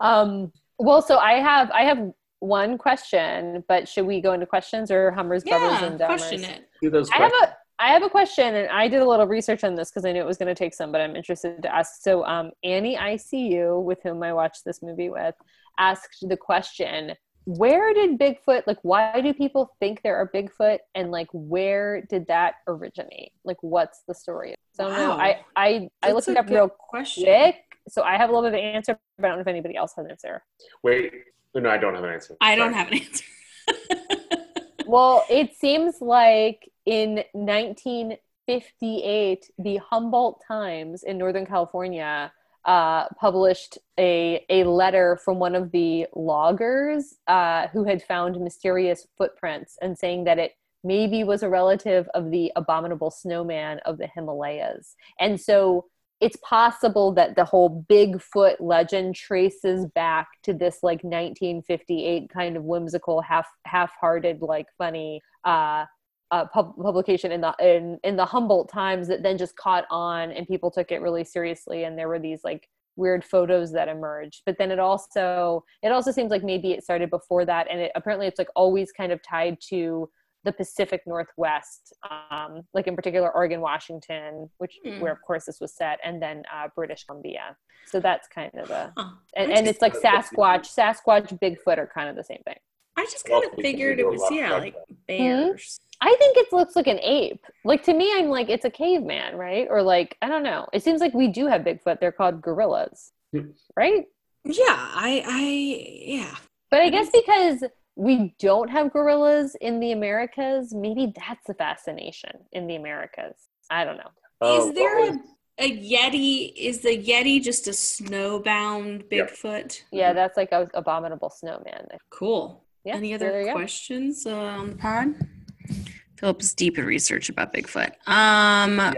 um. Well, so I have I have one question, but should we go into questions or Hummers, Bummers, Yeah, and Dummers? question it. Do those I have a I have a question, and I did a little research on this because I knew it was going to take some, but I'm interested to ask. So, um, Annie ICU, with whom I watched this movie with, asked the question: Where did Bigfoot? Like, why do people think there are Bigfoot, and like, where did that originate? Like, what's the story? So, no, Wow. I I I looked it up real question. quick. So I have a little bit of an answer, but I don't know if anybody else has an answer. Wait, no, I don't have an answer. I don't have an answer. Well, it seems like in 1958, the Humboldt Times in Northern California uh, published a, a letter from one of the loggers uh, who had found mysterious footprints and saying that it maybe was a relative of the abominable snowman of the Himalayas. And so it's possible that the whole Bigfoot legend traces back to this like 1958 kind of whimsical, half half-hearted, like funny uh, uh, pub- publication in the in in the Humboldt Times that then just caught on and people took it really seriously, and there were these like weird photos that emerged. But then it also it also seems like maybe it started before that, and it apparently it's like always kind of tied to the Pacific Northwest, um, like in particular Oregon, Washington, which Hmm. where of course this was set, and then uh, British Columbia. So that's kind of the Huh. and, and it's like Sasquatch, Sasquatch, Bigfoot are kind of the same thing. I just kind of figured it was yeah, stuff like then. bears. I think it looks like an ape. Like to me, I'm like it's a caveman, right? Or like I don't know. It seems like we do have Bigfoot. They're called gorillas, Hmm. right? Yeah, I, I, yeah. But I guess because we don't have gorillas in the Americas, maybe that's the fascination in the Americas. I don't know. Oh, is there what a, a Yeti? Is the Yeti just a snowbound Yeah. Bigfoot? Yeah, that's like a abominable snowman. Cool. Yeah. Any other there go. questions uh, on the pod? Philip's deep in research about Bigfoot. Um, Yeah,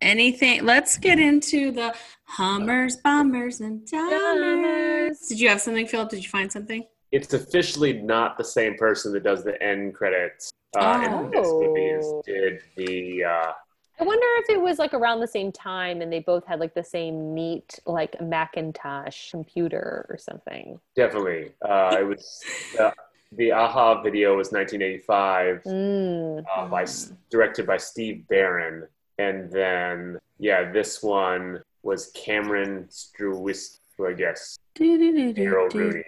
anything? Let's get into the Hummers, Bombers, and Dummers. Did you have something, Philip? Did you find something? it's officially not the same person that does the end credits uh, in this movie as Oh. did the uh, I wonder if it was like around the same time and they both had like the same neat like Macintosh computer or something. definitely uh, it was uh, the a-ha video was 1985 Mm. uh, by directed by steve barron and then yeah this one was cameron Strewis, who i guess Harold Rooney.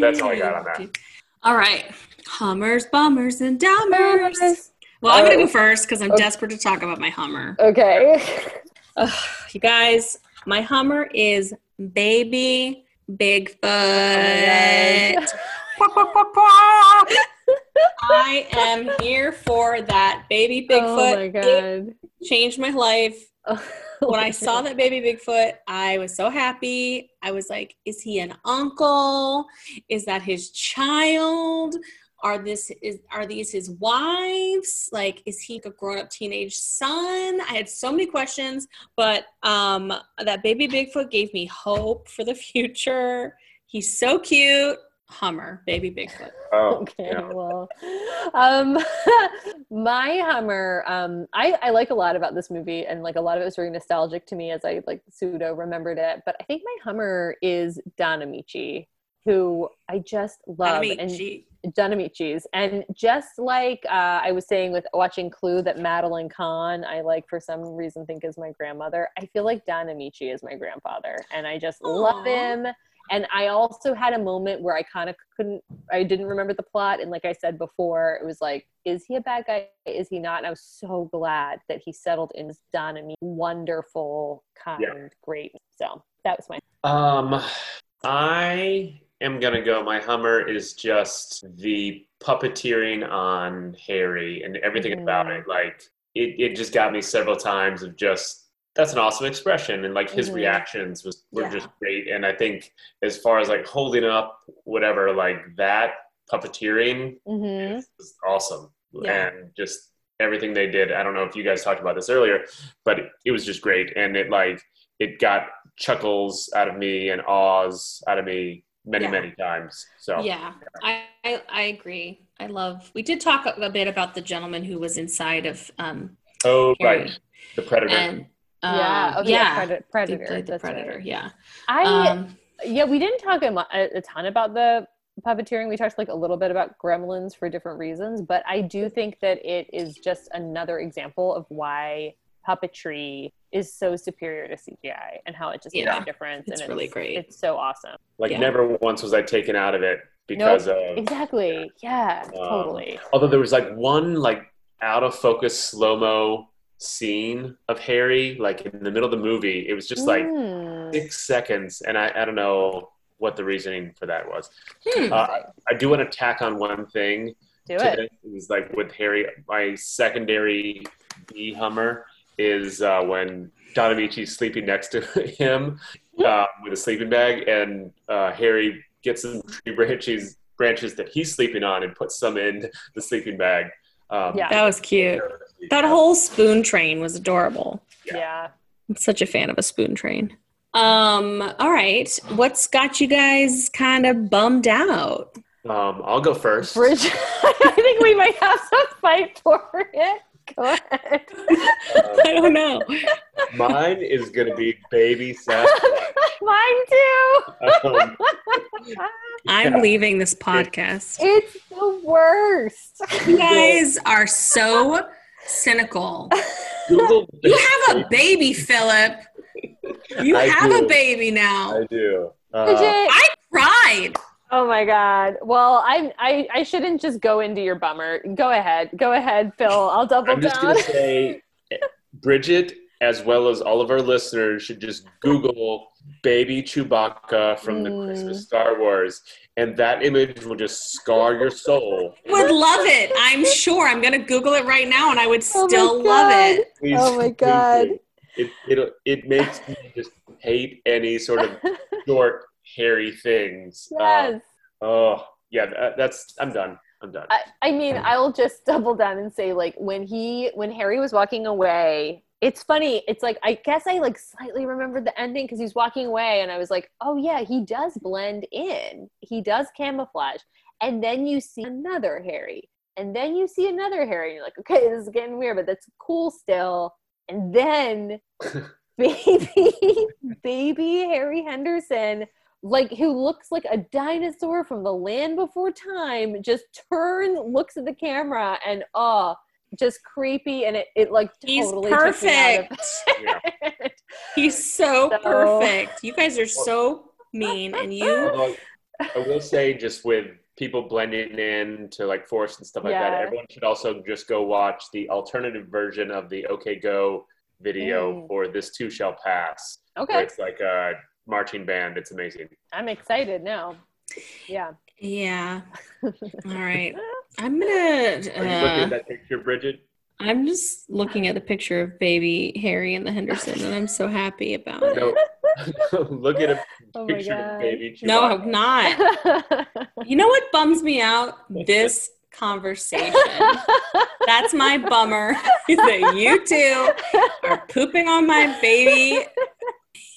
That's all I got on that. All right. Hummers, bummers, and dummers. Well, I'm going to go oh. first because I'm Okay. desperate to talk about my Hummer. Okay. Ugh, you guys, my Hummer is Baby Bigfoot. Oh, I am here for that baby Bigfoot. Oh my It god. changed my life. When I saw that baby Bigfoot, I was so happy. I was like, is he an uncle? Is that his child? Are this is are these his wives? Like, is he a grown-up teenage son? I had so many questions, but um that baby Bigfoot gave me hope for the future. He's so cute. Hummer, baby Bigfoot. Oh, okay yeah. well um my hummer um I, I like a lot about this movie and like a lot of it was very nostalgic to me as i like pseudo remembered it but i think my hummer is don ameche who i just love I mean, and she, Don Ameche's. And just like uh, I was saying with watching Clue, that Madeline Kahn, I like for some reason think is my grandmother. I feel like Don Ameche is my grandfather, and I just love him. And I also had a moment where I kind of couldn't, I didn't remember the plot. And like I said before, it was like, is he a bad guy? Is he not? And I was so glad that he settled in this Don Ameche, wonderful, kind, Yeah. great. So that was my. Um, I am gonna go. My Hummer is just the puppeteering on Harry and everything about Mhm. it. Like it, it just got me several times of just that's an awesome expression and like his Mhm. reactions was were Yeah. just great. And I think as far as like holding up whatever like that puppeteering Mhm. is, awesome Yeah. and just everything they did. I don't know if you guys talked about this earlier, but it, it was just great and it like it got chuckles out of me and awes out of me many Yeah. many times. So yeah, I, I I agree. I love. We did talk a, a bit about the gentleman who was inside of um oh Harry. right, the predator. and um, yeah. Oh, yeah, Predator. he Predator. played the that's right. predator. Yeah. I Um, yeah, we didn't talk a, mu- a a ton about the puppeteering. We talked like a little bit about Gremlins for different reasons, but I do think that it is just another example of why puppetry is so superior to CGI and how it just makes a difference. it's and really great. It's so awesome. like yeah. never once was I taken out of it because of Exactly. Yeah. Um, totally. although there was like one like out of focus slow mo scene of Harry like in the middle of the movie. It was just like Mm. six seconds, and I, I don't know what the reasoning for that was. hmm. Uh, I do want to tack on one thing do to it. this. It was like with Harry, my secondary B Hummer is uh, when Don Ameche's sleeping next to him uh, with a sleeping bag, and uh, Harry gets some tree branches branches that he's sleeping on and puts some in the sleeping bag. Um, Yeah. that was cute. That whole spoon train was adorable. Yeah. Yeah. I'm such a fan of a spoon train. Um, all right. What's got you guys kind of bummed out? Um, I'll go first. Bridge. I think we might have to fight for it. Go ahead. Um, I don't know. mine is going to be Baby Sasquatch. Mine too. Um, I'm Yeah. leaving this podcast. It's the worst. You guys are so cynical. Google. You have a baby, Philip. You I have do. a baby now. I do. Uh, I cried. Oh my god. Well, I I I shouldn't just go into your bummer. Go ahead. Go ahead, Phil. I'll double I'm just down. going to say, Bridget, as well as all of our listeners, should just Google baby Chewbacca from the Mm. Christmas Star Wars, and that image will just scar your soul. Would love it. I'm sure. I'm gonna Google it right now, and I would Oh still love it. Please Oh my. God. It, it, it makes me just hate any sort of short, hairy things. Um, yes. oh, yeah, that, that's, I'm done. I'm done. I, I mean, I'll just double down and say, like, when he, when Harry was walking away, it's funny. It's like, I guess I like slightly remembered the ending because he's walking away, and I was like, oh yeah, he does blend in. He does camouflage. And then you see another Harry, and then you see another Harry, and you're like, okay, this is getting weird, but that's cool still. And then baby, baby Harry Henderson like who looks like a dinosaur from the land before time just turn looks at the camera and oh just creepy and it, it like He's totally took me out of Yeah. He's so, So- perfect. You guys are so mean, and you. Although I will say, just with people blending in to like Force and stuff like that, everyone should also just go watch the alternative version of the OK Go video Mm. for This Too Shall Pass. Okay it's like a marching band. It's amazing. i'm excited now yeah Yeah. All right. I'm gonna. Are you looking Uh, at that picture, Bridget? I'm just looking at the picture of baby Harry and the Henderson, and I'm so happy about it. No. Look at a Oh picture of God. baby No, I'm not. You know what bums me out? This conversation. That's my bummer. Is that you two are pooping on my baby,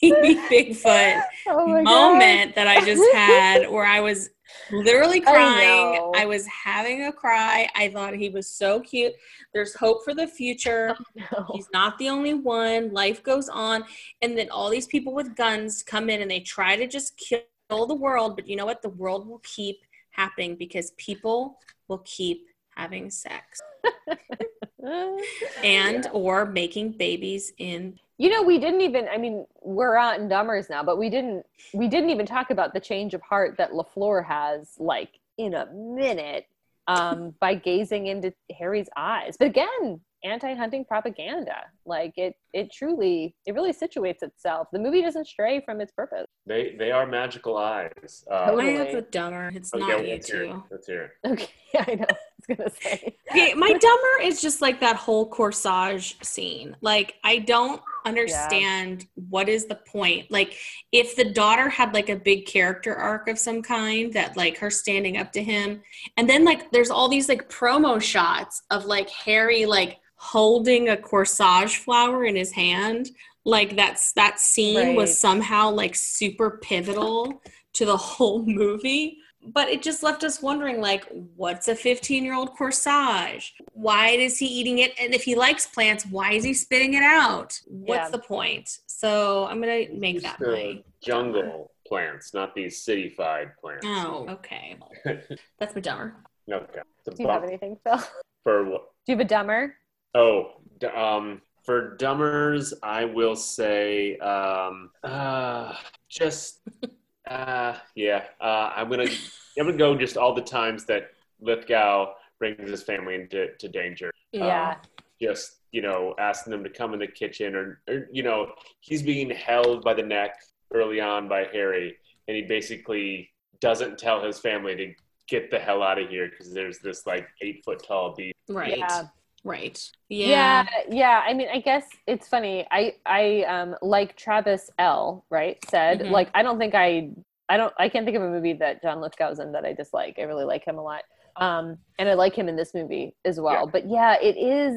baby Bigfoot oh my God. moment that I just had where I was literally crying. know. I, was having a cry. I thought he was so cute. There's hope for the future. No. He's not the only one. Life goes on. And then all these people with guns come in and they try to just kill the world. But you know what? The world will keep happening because people will keep having sex and or making babies in You know, we didn't even. I mean, we're on Dummers now, but we didn't. We didn't even talk about the change of heart that Lafleur has, like in a minute, um, by gazing into Harry's eyes. But again, anti-hunting propaganda. Like it, it truly, it really situates itself. The movie doesn't stray from its purpose. They they are magical eyes. Uh, I Totally. have the dumber. It's okay, not you let's hear it. two. Let's hear it. Okay, I know. Gonna say. Okay, my dumber is just like that whole corsage scene. Like, I don't understand what is the point. Like, if the daughter had like a big character arc of some kind, that like her standing up to him, and then like there's all these like promo shots of like Harry like holding a corsage flower in his hand. Like that's that scene Right. was somehow like super pivotal to the whole movie but it just left us wondering like what's a 15 year old corsage why is he eating it and if he likes plants why is he spitting it out what's Yeah. the point so i'm gonna make These that are my jungle plants, not these city-fied plants. oh okay that's my dumber Okay. Do you have anything, Phil? Do for what? you have a dumber? Oh, d- um, for dummers I will say, um, uh, just, uh, yeah, uh, I'm gonna, I'm gonna go just all the times that Lithgow brings his family into to danger. Yeah. Just, you know, asking them to come in the kitchen, or, or you know, he's being held by the neck early on by Harry, and he basically doesn't tell his family to get the hell out of here because there's this like eight foot tall beast. right Yeah. Right. Yeah. Yeah. Yeah. I mean i guess it's funny. I i um like travis l right said Mhm. like i don't think i i don't i can't think of a movie that john lithgow's in that i dislike. I really like him a lot. Um and i like him in this movie as well. But yeah it is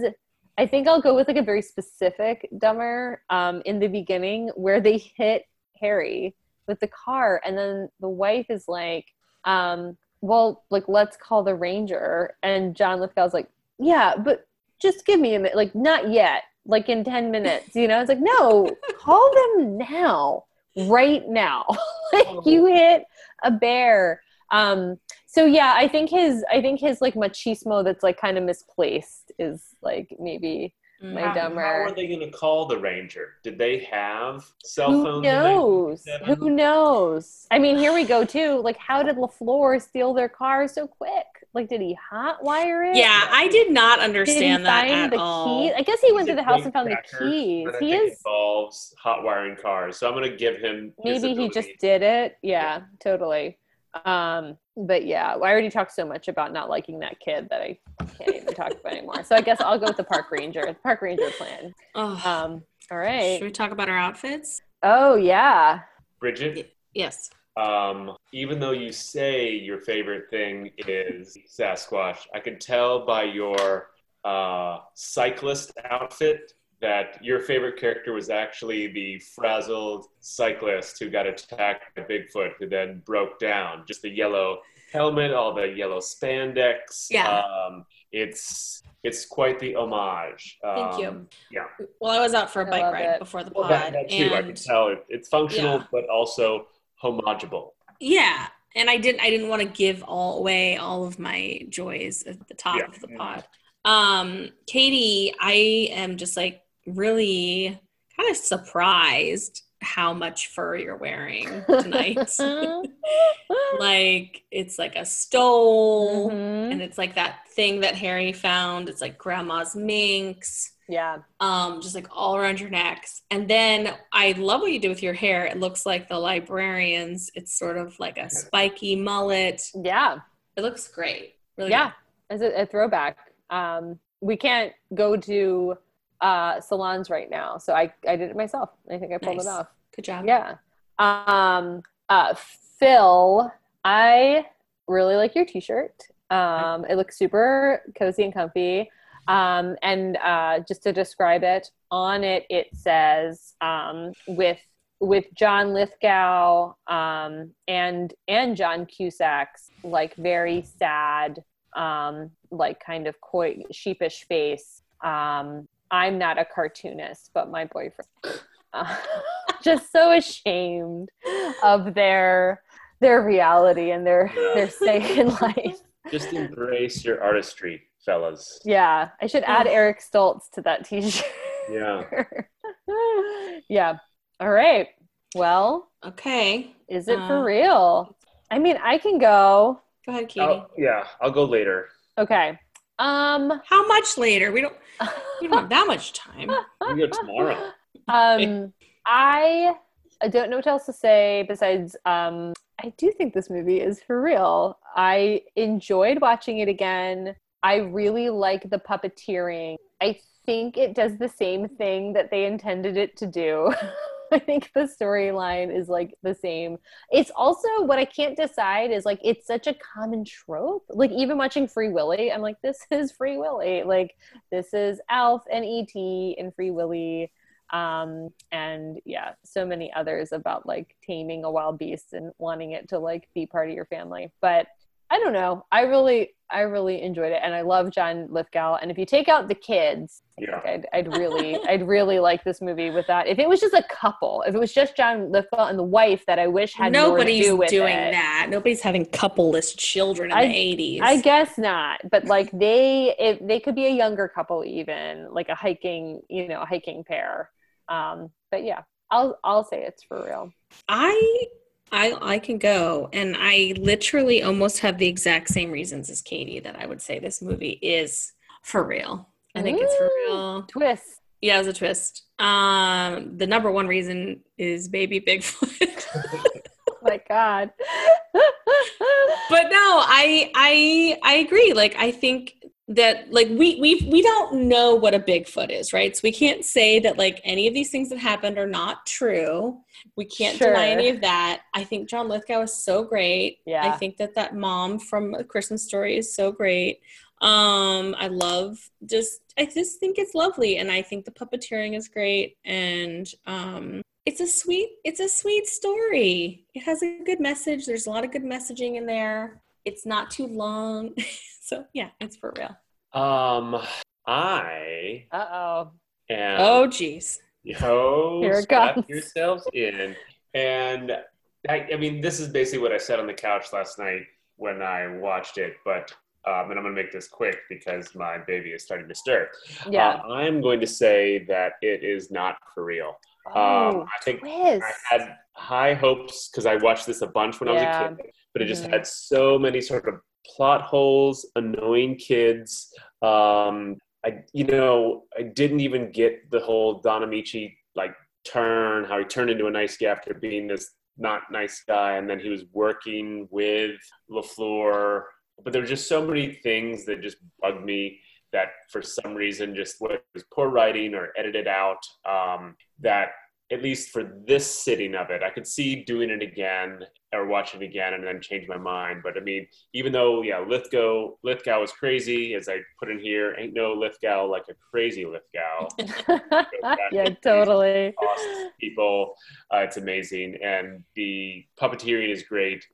i think i'll go with like a very specific dumber um in the beginning where they hit harry with the car and then the wife is like um well like let's call the ranger. And john lithgow's like yeah but just give me a minute like not yet like in 10 minutes you know? It's like no call them now right now. Like you hit a bear. Um so yeah i think his i think his like machismo that's like kind of misplaced is like maybe Mm. My How- dumber. How are they going to call the ranger? Did they have cell who phones? in knows? Who knows? I mean here we go too. Like how did lafleur steal their car so quick like did he hotwire it? Yeah i did not understand did he understand that find at the all. key? I guess he went He's to a the house and found the cracker, keys. He is involves hot wiring cars. So I'm going to give him. maybe he just did it. Yeah totally. Um but yeah i already talked so much about not liking that kid that i can't even talk about anymore. So i guess i'll go with the park ranger the park ranger plan. Ugh. um all should we talk about our outfits? Oh yeah. Bridget. yes Um, even though you say your favorite thing is Sasquatch, I could tell by your uh, cyclist outfit that your favorite character was actually the frazzled cyclist who got attacked by Bigfoot, who then broke down. Just the yellow helmet, all the yellow spandex. Yeah. Um, it's it's quite the homage. Thank you. Um, Yeah. well i was out for a bike ride it. before the pod Well, that, that too. I can tell it, it's functional, Yeah. but also homageable. yeah and i didn't i didn't want to give all away all of my joys at the top Yeah. of the pod um katie i am just like really kind of surprised how much fur you're wearing tonight like it's like a stole Mhm. and it's like that thing that harry found it's like grandma's minx yeah um, just like all around your necks. And then I love what you do with your hair. It looks like the librarians. It's sort of like a spiky mullet. yeah It looks great. Really yeah it's a, a throwback um we can't go to uh salons right now so i i did it myself i think i pulled Nice. it off good. Good job. Yeah. Um uh Phil, I really like your t-shirt. Um it looks super cozy and comfy. Um and uh just to describe it, on it it says um with with John Lithgow um, and and John Cusack's like very sad, um, like kind of coy, sheepish face. Um, I'm not a cartoonist, but my boyfriend. Uh, just so ashamed of their their reality and their their stay in life. Just embrace your artistry, fellas. Yeah, I should add Eric Stoltz to that T-shirt. Yeah. yeah. All right. Well, Okay. is it Uh, for real? I mean, I can go. Go ahead, Katie. Oh, yeah, I'll go later. Okay. Um. How much later? We don't. We don't have that much time. we go tomorrow. um. I I don't know what else to say besides um. I do think this movie is for real. I enjoyed watching it again. I really like the puppeteering. I think it does the same thing that they intended it to do. I think the storyline is like the same. It's also what I can't decide is like it's such a common trope. Like even watching Free Willy, I'm like, this is Free Willy. Like this is Alf and E.T. and Free Willy. Um, and yeah, so many others about like taming a wild beast and wanting it to like be part of your family. But I don't know. I really, I really enjoyed it, and I love John Lithgow. And if you take out the kids, I Yeah. think I'd, I'd really, I'd really like this movie with that. If it was just a couple, if it was just John Lithgow and the wife that I wish had Nobody's more to do with doing it, that. Nobody's having coupleless children in I- the eighties. I guess not, but like they, if they could be a younger couple, even like a hiking, you know, a hiking pair. Um, but yeah, I'll, I'll say it's for real. I I I can go and I literally almost have the exact same reasons as Katie that I would say this movie is for real. I think it's for real. Twist. Yeah, it's a twist. Um the number one reason is baby Bigfoot. Oh my God. but no, I I I agree. Like I think that like we we we don't know what a Bigfoot is, right? So we can't say that like any of these things that happened are not true. We can't deny any of that. I think John Lithgow is so great. Yeah. I think that that mom from A Christmas Story is so great. Um, I love just I just think it's lovely, and I think the puppeteering is great, and um, it's a sweet it's a sweet story. It has a good message. There's a lot of good messaging in there. It's not too long, so yeah, it's for real. Um, I Uh oh. am. Oh, geez. Yo, Here it strap comes. yourselves in. And I, I mean, this is basically what I said on the couch last night when I watched it, but um, and I'm going to make this quick because my baby is starting to stir. Yeah. Uh, I'm going to say that it is not for real. oh, um, I think twist. I had high hopes because I watched this a bunch when I was a kid, but it just Mhm. had so many sort of plot holes, annoying kids. Um, I, you know, I didn't even get the whole Don Ameche like turn, how he turned into a nice guy after being this not nice guy, and then he was working with Lafleur. But there were just so many things that just bugged me that for some reason just was poor writing or edited out um, that at least for this sitting of it. I could see doing it again or watching it again and then change my mind. But i mean even though yeah lithgow lithgow was crazy as i put in here ain't no lithgow like a crazy lithgow. Yeah, totally. people. Uh, it's amazing. And the puppeteering is great.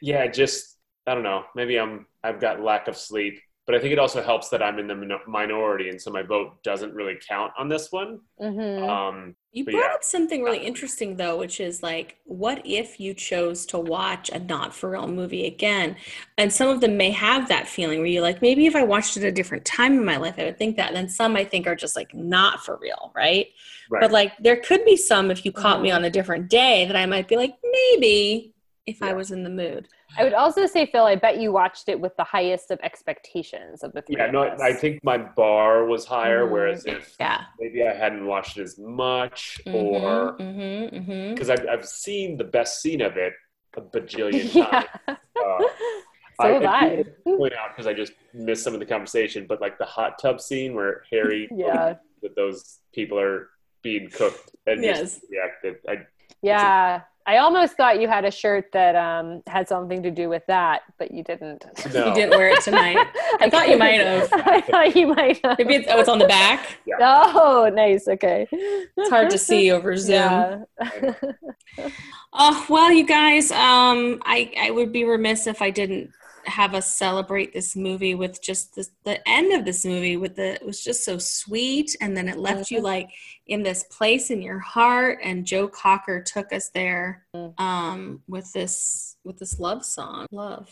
Yeah just i don't know maybe i'm i've got lack of sleep but i think it also helps that i'm in the minority and so my vote doesn't really count on this one. Hmm um You But brought yeah. up something really interesting though, which is like, what if you chose to watch a not for real movie again? And some of them may have that feeling where you're like, maybe if I watched it at a different time in my life, I would think that. And then some I think are just like not for real, right? right But like there could be some if you caught me Mhm. on a different day that I might be like, maybe if I was in the mood. I would also say, Phil, I bet you watched it with the highest of expectations of the three. yeah of no us. i think my bar was higher Mhm. whereas if Yeah. maybe i hadn't watched it as much or mm-hmm, mm-hmm. because I've, I've seen the best scene of it a bajillion yeah. times Uh, so have I, I. point out because I just missed some of the conversation, but like the hot tub scene where Harry Yeah. that those people are being cooked and Yes. just reacted. I, Yeah. I almost thought you had a shirt that um, had something to do with that, but you didn't. no, You didn't wear it tonight. I thought you might have. I thought you might have. Maybe it's, oh, it's on the back. Oh, nice. Okay. It's hard to see over Zoom. Yeah. Oh well, you guys. Um, I I would be remiss if I didn't have us celebrate this movie with just the the end of this movie with the it was just so sweet, and then it left you Mhm. like in this place in your heart. And Joe Cocker took us there, Mm. um, with this with this love song, love.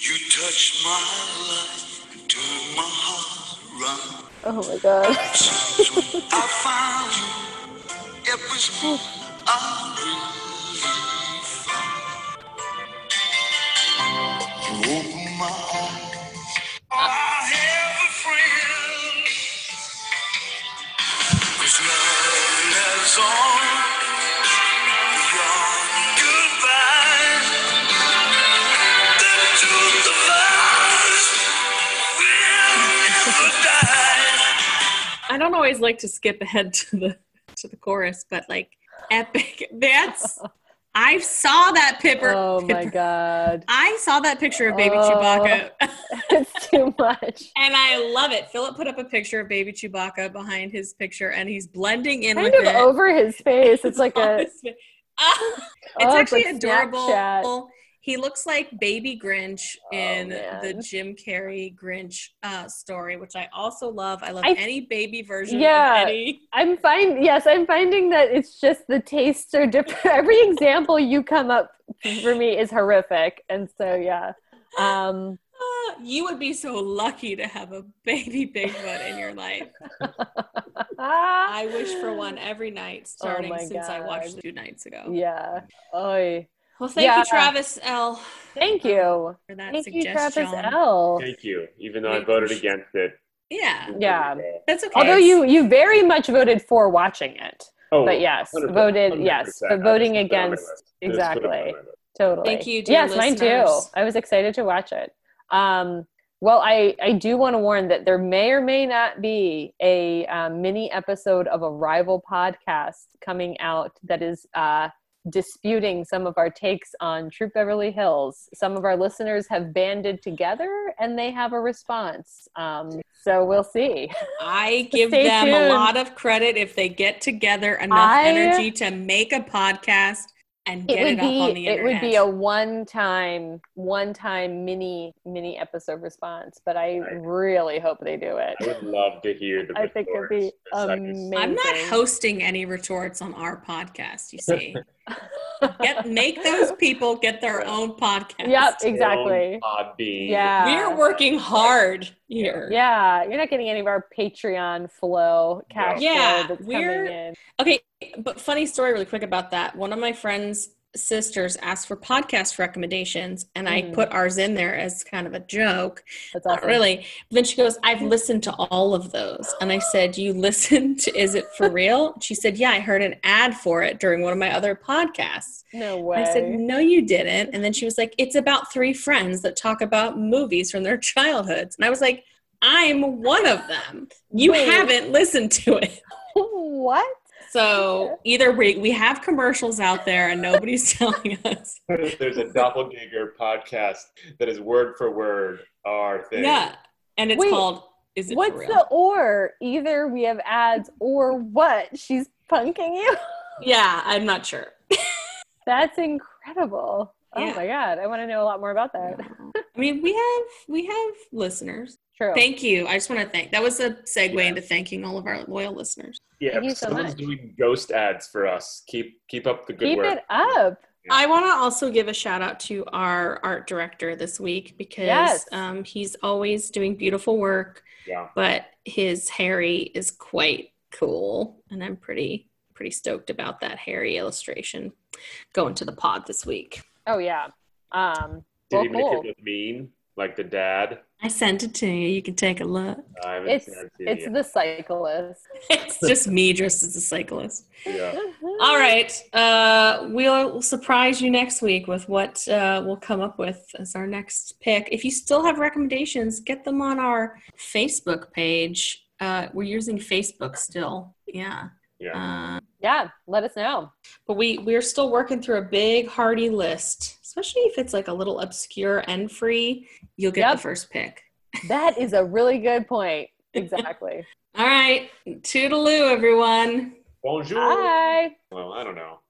You touch my life, turn my heart round. Oh my god. I found you, it was more I don't always like to skip ahead to the to the chorus, but like epic. That's I saw that picture. Oh my god. I saw that picture of baby Oh. Chewbacca. it's too much. And I love it. Philip put up a picture of baby Chewbacca behind his picture, and he's blending in Kind with of it. over his face. It's like a Ah, it's Oh, it's actually like adorable. Snapchat. He looks like Baby Grinch Oh, in man. the Jim Carrey Grinch uh, story, which I also love. I love I- any baby version Yeah. of any. I'm find yes, I'm finding that it's just the tastes are different. Every example you come up for me is horrific, and so yeah. Um, Ah, you would be so lucky to have a baby Bigfoot in your life. I wish for one every night, starting Oh my since I watched two nights ago. yeah. Oy. Well, thank Yeah. you, Travis L, Thank you. for that Thank you. Travis L. Thank you. Even though I voted against it. Yeah, Yeah. that's okay. Although you you very much voted for watching it, Oh, but yes, 100%, voted yes, 100%. but voting just put it on my against list. I just put it on my exactly. totally. Thank you, dear yes, mine too. I was excited to watch it. Um, well, I I do want to warn that there may or may not be a um, mini episode of a rival podcast coming out that is uh, disputing some of our takes on Troop Beverly Hills. Some of our listeners have banded together and they have a response. Um, so we'll see. I give them a lot of credit if they get together enough I- energy to make a podcast and It would it, up on the be it would be a one time one time mini mini episode response, but I Right. really hope they do it. I would love to hear the. I think it'd be retorts, just so I can- amazing. I'm not hosting any retorts on our podcast. You see, get make those people get their own podcast. Yep, Your own exactly. Podbean. Yeah. we're working hard here. Yeah, you're not getting any of our Patreon flow cash Yeah, flow that's we're- coming in. Okay, but funny story really quick about that. One of my friends' sisters asked for podcast recommendations, and I Mhm. put ours in there as kind of a joke. That's Not awesome. really. But then she goes, I've listened to all of those. And I said, You listened to Is It For Real? She said, Yeah, I heard an ad for it during one of my other podcasts. No way. I said, No, you didn't. And then she was like, It's about three friends that talk about movies from their childhoods. And I was like, I'm one of them. You Wait. haven't listened to it. what? So either we, we have commercials out there and nobody's telling us. There's a doppelganger podcast that is word for word our thing. Yeah. And it's Wait, called Is It What's Real? the or? Either we have ads or what? She's punking you. yeah, I'm not sure. That's incredible. Oh my god, I want to know a lot more about that. I mean, we have we have listeners. True. Thank you. I just want to thank. That was a segue Yeah. into thanking all of our loyal listeners. Yeah, Thank you so someone's much. doing ghost ads for us. Keep keep up the good Keep work. it up. I want to also give a shout out to our art director this week because Yes. um, he's always doing beautiful work, Yeah. but his Harry is quite cool, and I'm pretty pretty stoked about that Harry illustration going to the pod this week. Oh yeah. Um. Did well, he make cool. it look mean like the dad? I sent it to you. You can take a look. I It's it's yet. the cyclist. It's just me dressed as a cyclist. yeah. All right. Uh, we'll surprise you next week with what uh, we'll come up with as our next pick. If you still have recommendations, get them on our Facebook page. Uh, we're using Facebook still. Yeah. Yeah. Uh, Yeah. Let us know. but we, we're still working through a big, hearty list, especially if it's like a little obscure and free. You'll get Yep. the first pick. That is a really good point. Exactly. All right. Toodaloo, everyone. Bonjour. Bye. Well, I don't know.